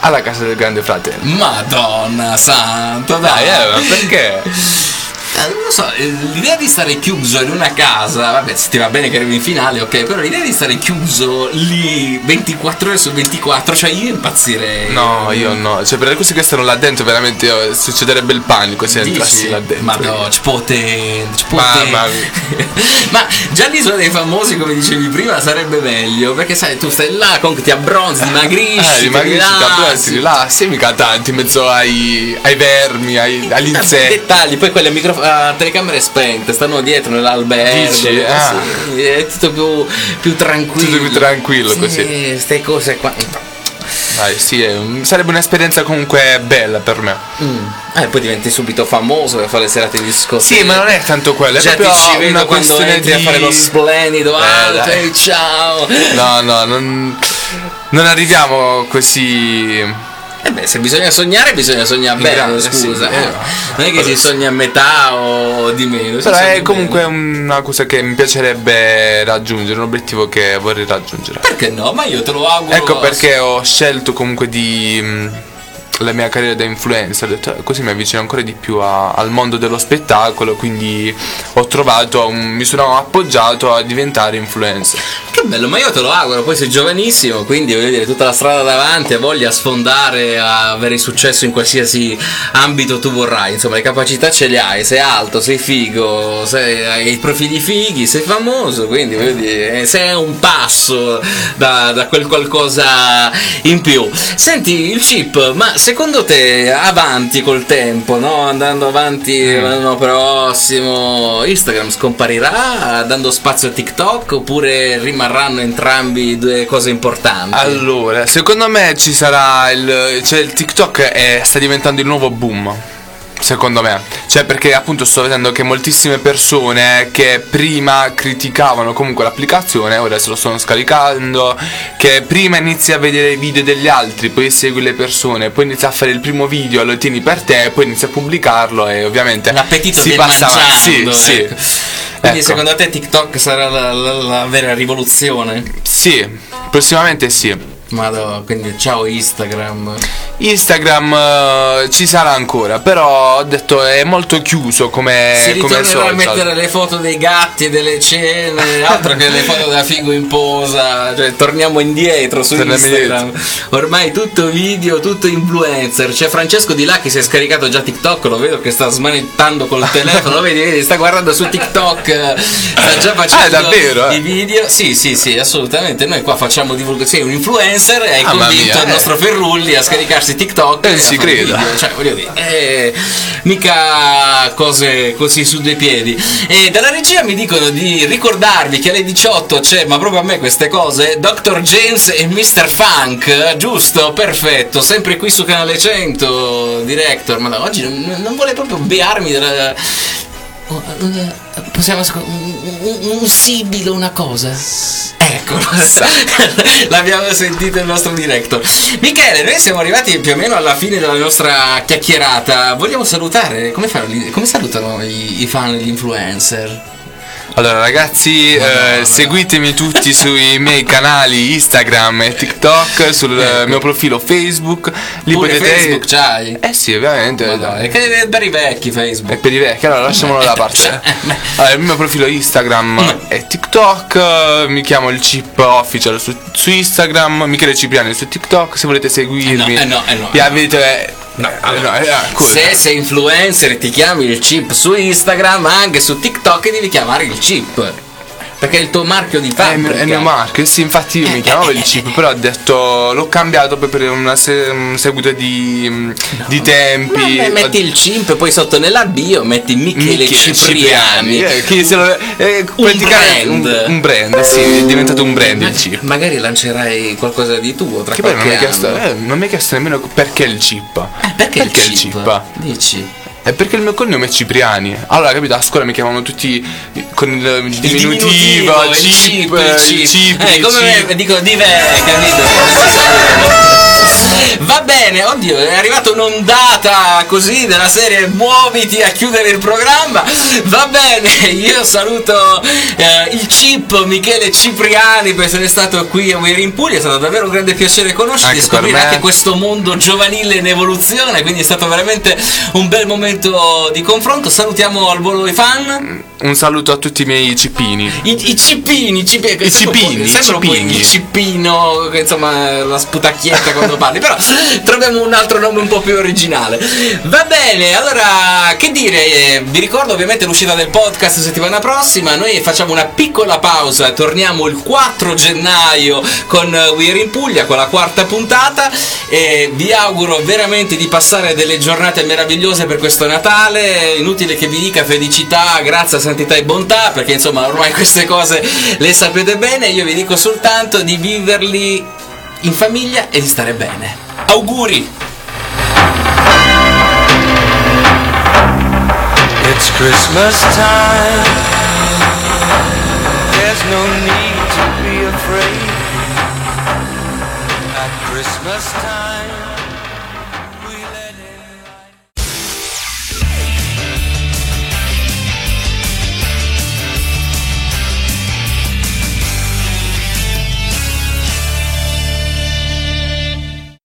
alla casa del grande fratello. Madonna santo, dai, Dai, eh, ma perché? Eh, Non lo so, eh, l'idea di stare chiuso in una casa, vabbè, se ti va bene che arrivi in finale, ok, però l'idea di stare chiuso lì 24 ore su 24, cioè io impazzirei. No, io no. Cioè, per le cose che stanno là dentro, veramente io- succederebbe il panico se entrassi Dici? là dentro. Ma no, ci potente, ci Mamma potente. Ma già l'isola dei famosi, come dicevi prima, sarebbe meglio, perché sai, tu stai là, comunque ti abbronzi, dimagrisci, Eh, ti rimagrisci, ti abbracci, rilassi, mica tanti in mezzo ai, ai vermi, ai, agli insetti. dettagli, poi quelle a, microf- a telecamere spente, stanno dietro nell'albergo. Dici? eh, Ah. sì, è tutto più, più tranquillo. Tutto più tranquillo Sì, così. Queste cose qua. Dai, sì, sarebbe un'esperienza comunque bella per me. Mm. Eh, poi diventi subito famoso per fare le serate di discoteca. Sì, ma non è tanto quello, è Già proprio ti ci vedo una quando questione entri a di- fare lo splendido. Eh, Ah, cioè, ciao. No, no, non, non arriviamo così. Eh beh, se bisogna sognare, bisogna sognare bene, grande, scusa. sì, eh. eh. Non è che si sogna a metà o di meno. Però è bene. comunque una cosa che mi piacerebbe raggiungere, un obiettivo che vorrei raggiungere. Perché no? Ma io te lo auguro. Ecco perché ho scelto comunque di mh, la mia carriera da influencer, detto, eh, così mi avvicino ancora di più a- al mondo dello spettacolo, quindi ho trovato, un- mi sono appoggiato a diventare influencer. Che bello, ma io te lo auguro, poi sei giovanissimo, quindi voglio dire, tutta la strada davanti, voglia sfondare, avere successo in qualsiasi ambito tu vorrai, insomma le capacità ce le hai, sei alto, sei figo, sei, hai i profili fighi, sei famoso, quindi voglio dire, eh, sei un passo da, da quel qualcosa in più. Senti, il chip, ma secondo te avanti col tempo, no? Andando avanti l'anno prossimo, Instagram scomparirà dando spazio a TikTok oppure rimarranno entrambi due cose importanti? Allora, secondo me ci sarà il. cioè il TikTok è- sta diventando il nuovo boom. Secondo me, cioè perché appunto sto vedendo che moltissime persone che prima criticavano comunque l'applicazione ora se lo stanno scaricando, che prima inizi a vedere i video degli altri, poi segui le persone, poi inizi a fare il primo video, lo tieni per te, poi inizi a pubblicarlo e ovviamente L'appetito si passa mangiando, Sì, sì. ecco. Quindi Ecco. secondo te TikTok sarà la, la- la vera rivoluzione? Sì, prossimamente sì. Madò, quindi ciao Instagram. Instagram eh, ci sarà ancora, però ho detto è molto chiuso come, si come ritornerà a mettere le foto dei gatti e delle cene, altro che le foto da figo in posa, cioè torniamo indietro su Torniamo Instagram. Ormai tutto video, tutto influencer. C'è Francesco di là che si è scaricato già TikTok, lo vedo che sta smanettando col telefono, lo vedi, vedi, sta guardando su TikTok, eh, sta già facendo Ah, davvero, eh? i video. Sì, sì, sì, assolutamente. Noi qua facciamo divulgazione, un influencer e hai Mamma convinto mia, il eh. nostro Ferrulli a scaricarsi TikTok Eh, a sì, fare credo. video. Cioè, voglio dire, eh, mica cose così su due piedi. E dalla regia mi dicono di ricordarvi che alle 18 c'è, ma proprio a me queste cose, Dr. James e Mr. Funk, giusto? Perfetto, sempre qui su Canale 100, Director, ma no, oggi non, non vuole proprio bearmi della... Possiamo ascol- un, un, un sibilo, una cosa? Ecco, l'abbiamo sentito il nostro director. Michele, noi siamo arrivati più o meno alla fine della nostra chiacchierata. Vogliamo salutare? Come, fanno come salutano i, i fan, gli influencer? Allora ragazzi, eh, seguitemi tutti sui miei canali Instagram e TikTok, sul eh, mio profilo Facebook. Lì Pure potete... Facebook c'hai? Eh sì, ovviamente. Madonna, è che è per i vecchi È Facebook. per i vecchi, allora lasciamolo da parte. Allora, il mio profilo Instagram è TikTok, eh, mi chiamo il chip official su, su Instagram, Michele Cipriani su TikTok, se volete seguirmi. Eh no, eh no, eh no. vi avete... No, no, eh, cosa? Se sei influencer e ti chiami il chip su Instagram, anche su TikTok devi chiamare il chip. Perché è il tuo marchio di il fabbrica. è il mio marchio, sì, infatti io mi chiamavo il chip, però ho detto l'ho cambiato poi per una se- un seguito di, mm, di tempi. Ma metti il chip, poi sotto nella bio metti Michele, Michele Cipriani. eh, che se lo- eh, praticamente brand. Un, un brand, sì, è diventato un brand il chip. Magari lancerai qualcosa di tuo tra Che poi non mi, hai chiesto, eh, non mi hai chiesto nemmeno perché il chip. Eh, perché, il chip? chip? Dici? È perché il mio cognome è Cipriani. Allora, capito, a scuola mi chiamavano tutti con il Il diminutivo, il chip, il chip, Eh, come me, dico di capito? Va bene, oddio, è arrivata un'ondata così della serie Muoviti a chiudere il programma. Va bene, io saluto eh, il chip Michele Cipriani per essere stato qui a We're in Puglia. È stato davvero un grande piacere conoscerti Anche e scoprire anche questo mondo giovanile in evoluzione. Quindi è stato veramente un bel momento di confronto. Salutiamo al volo i fan. Un saluto a tutti i miei cippini. I, i cippini, i cippini, I cippini, i sembra un po' il cippino, che insomma la sputacchietta quando parli, però troviamo un altro nome un po' più originale. Va bene, allora che dire, eh, vi ricordo ovviamente l'uscita del podcast settimana prossima, noi facciamo una piccola pausa, torniamo il 4 gennaio con eh, We're in Puglia, con la quarta puntata e vi auguro veramente di passare delle giornate meravigliose per questo Natale, inutile che vi dica felicità, grazia, santità e bontà, perché insomma ormai queste cose le sapete bene, io vi dico soltanto di viverli in famiglia e di stare bene. Auguri! It's Christmas time. There's no need to be afraid. At Christmas time,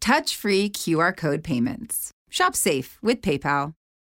Touch free QR code payments. Shop safe with PayPal.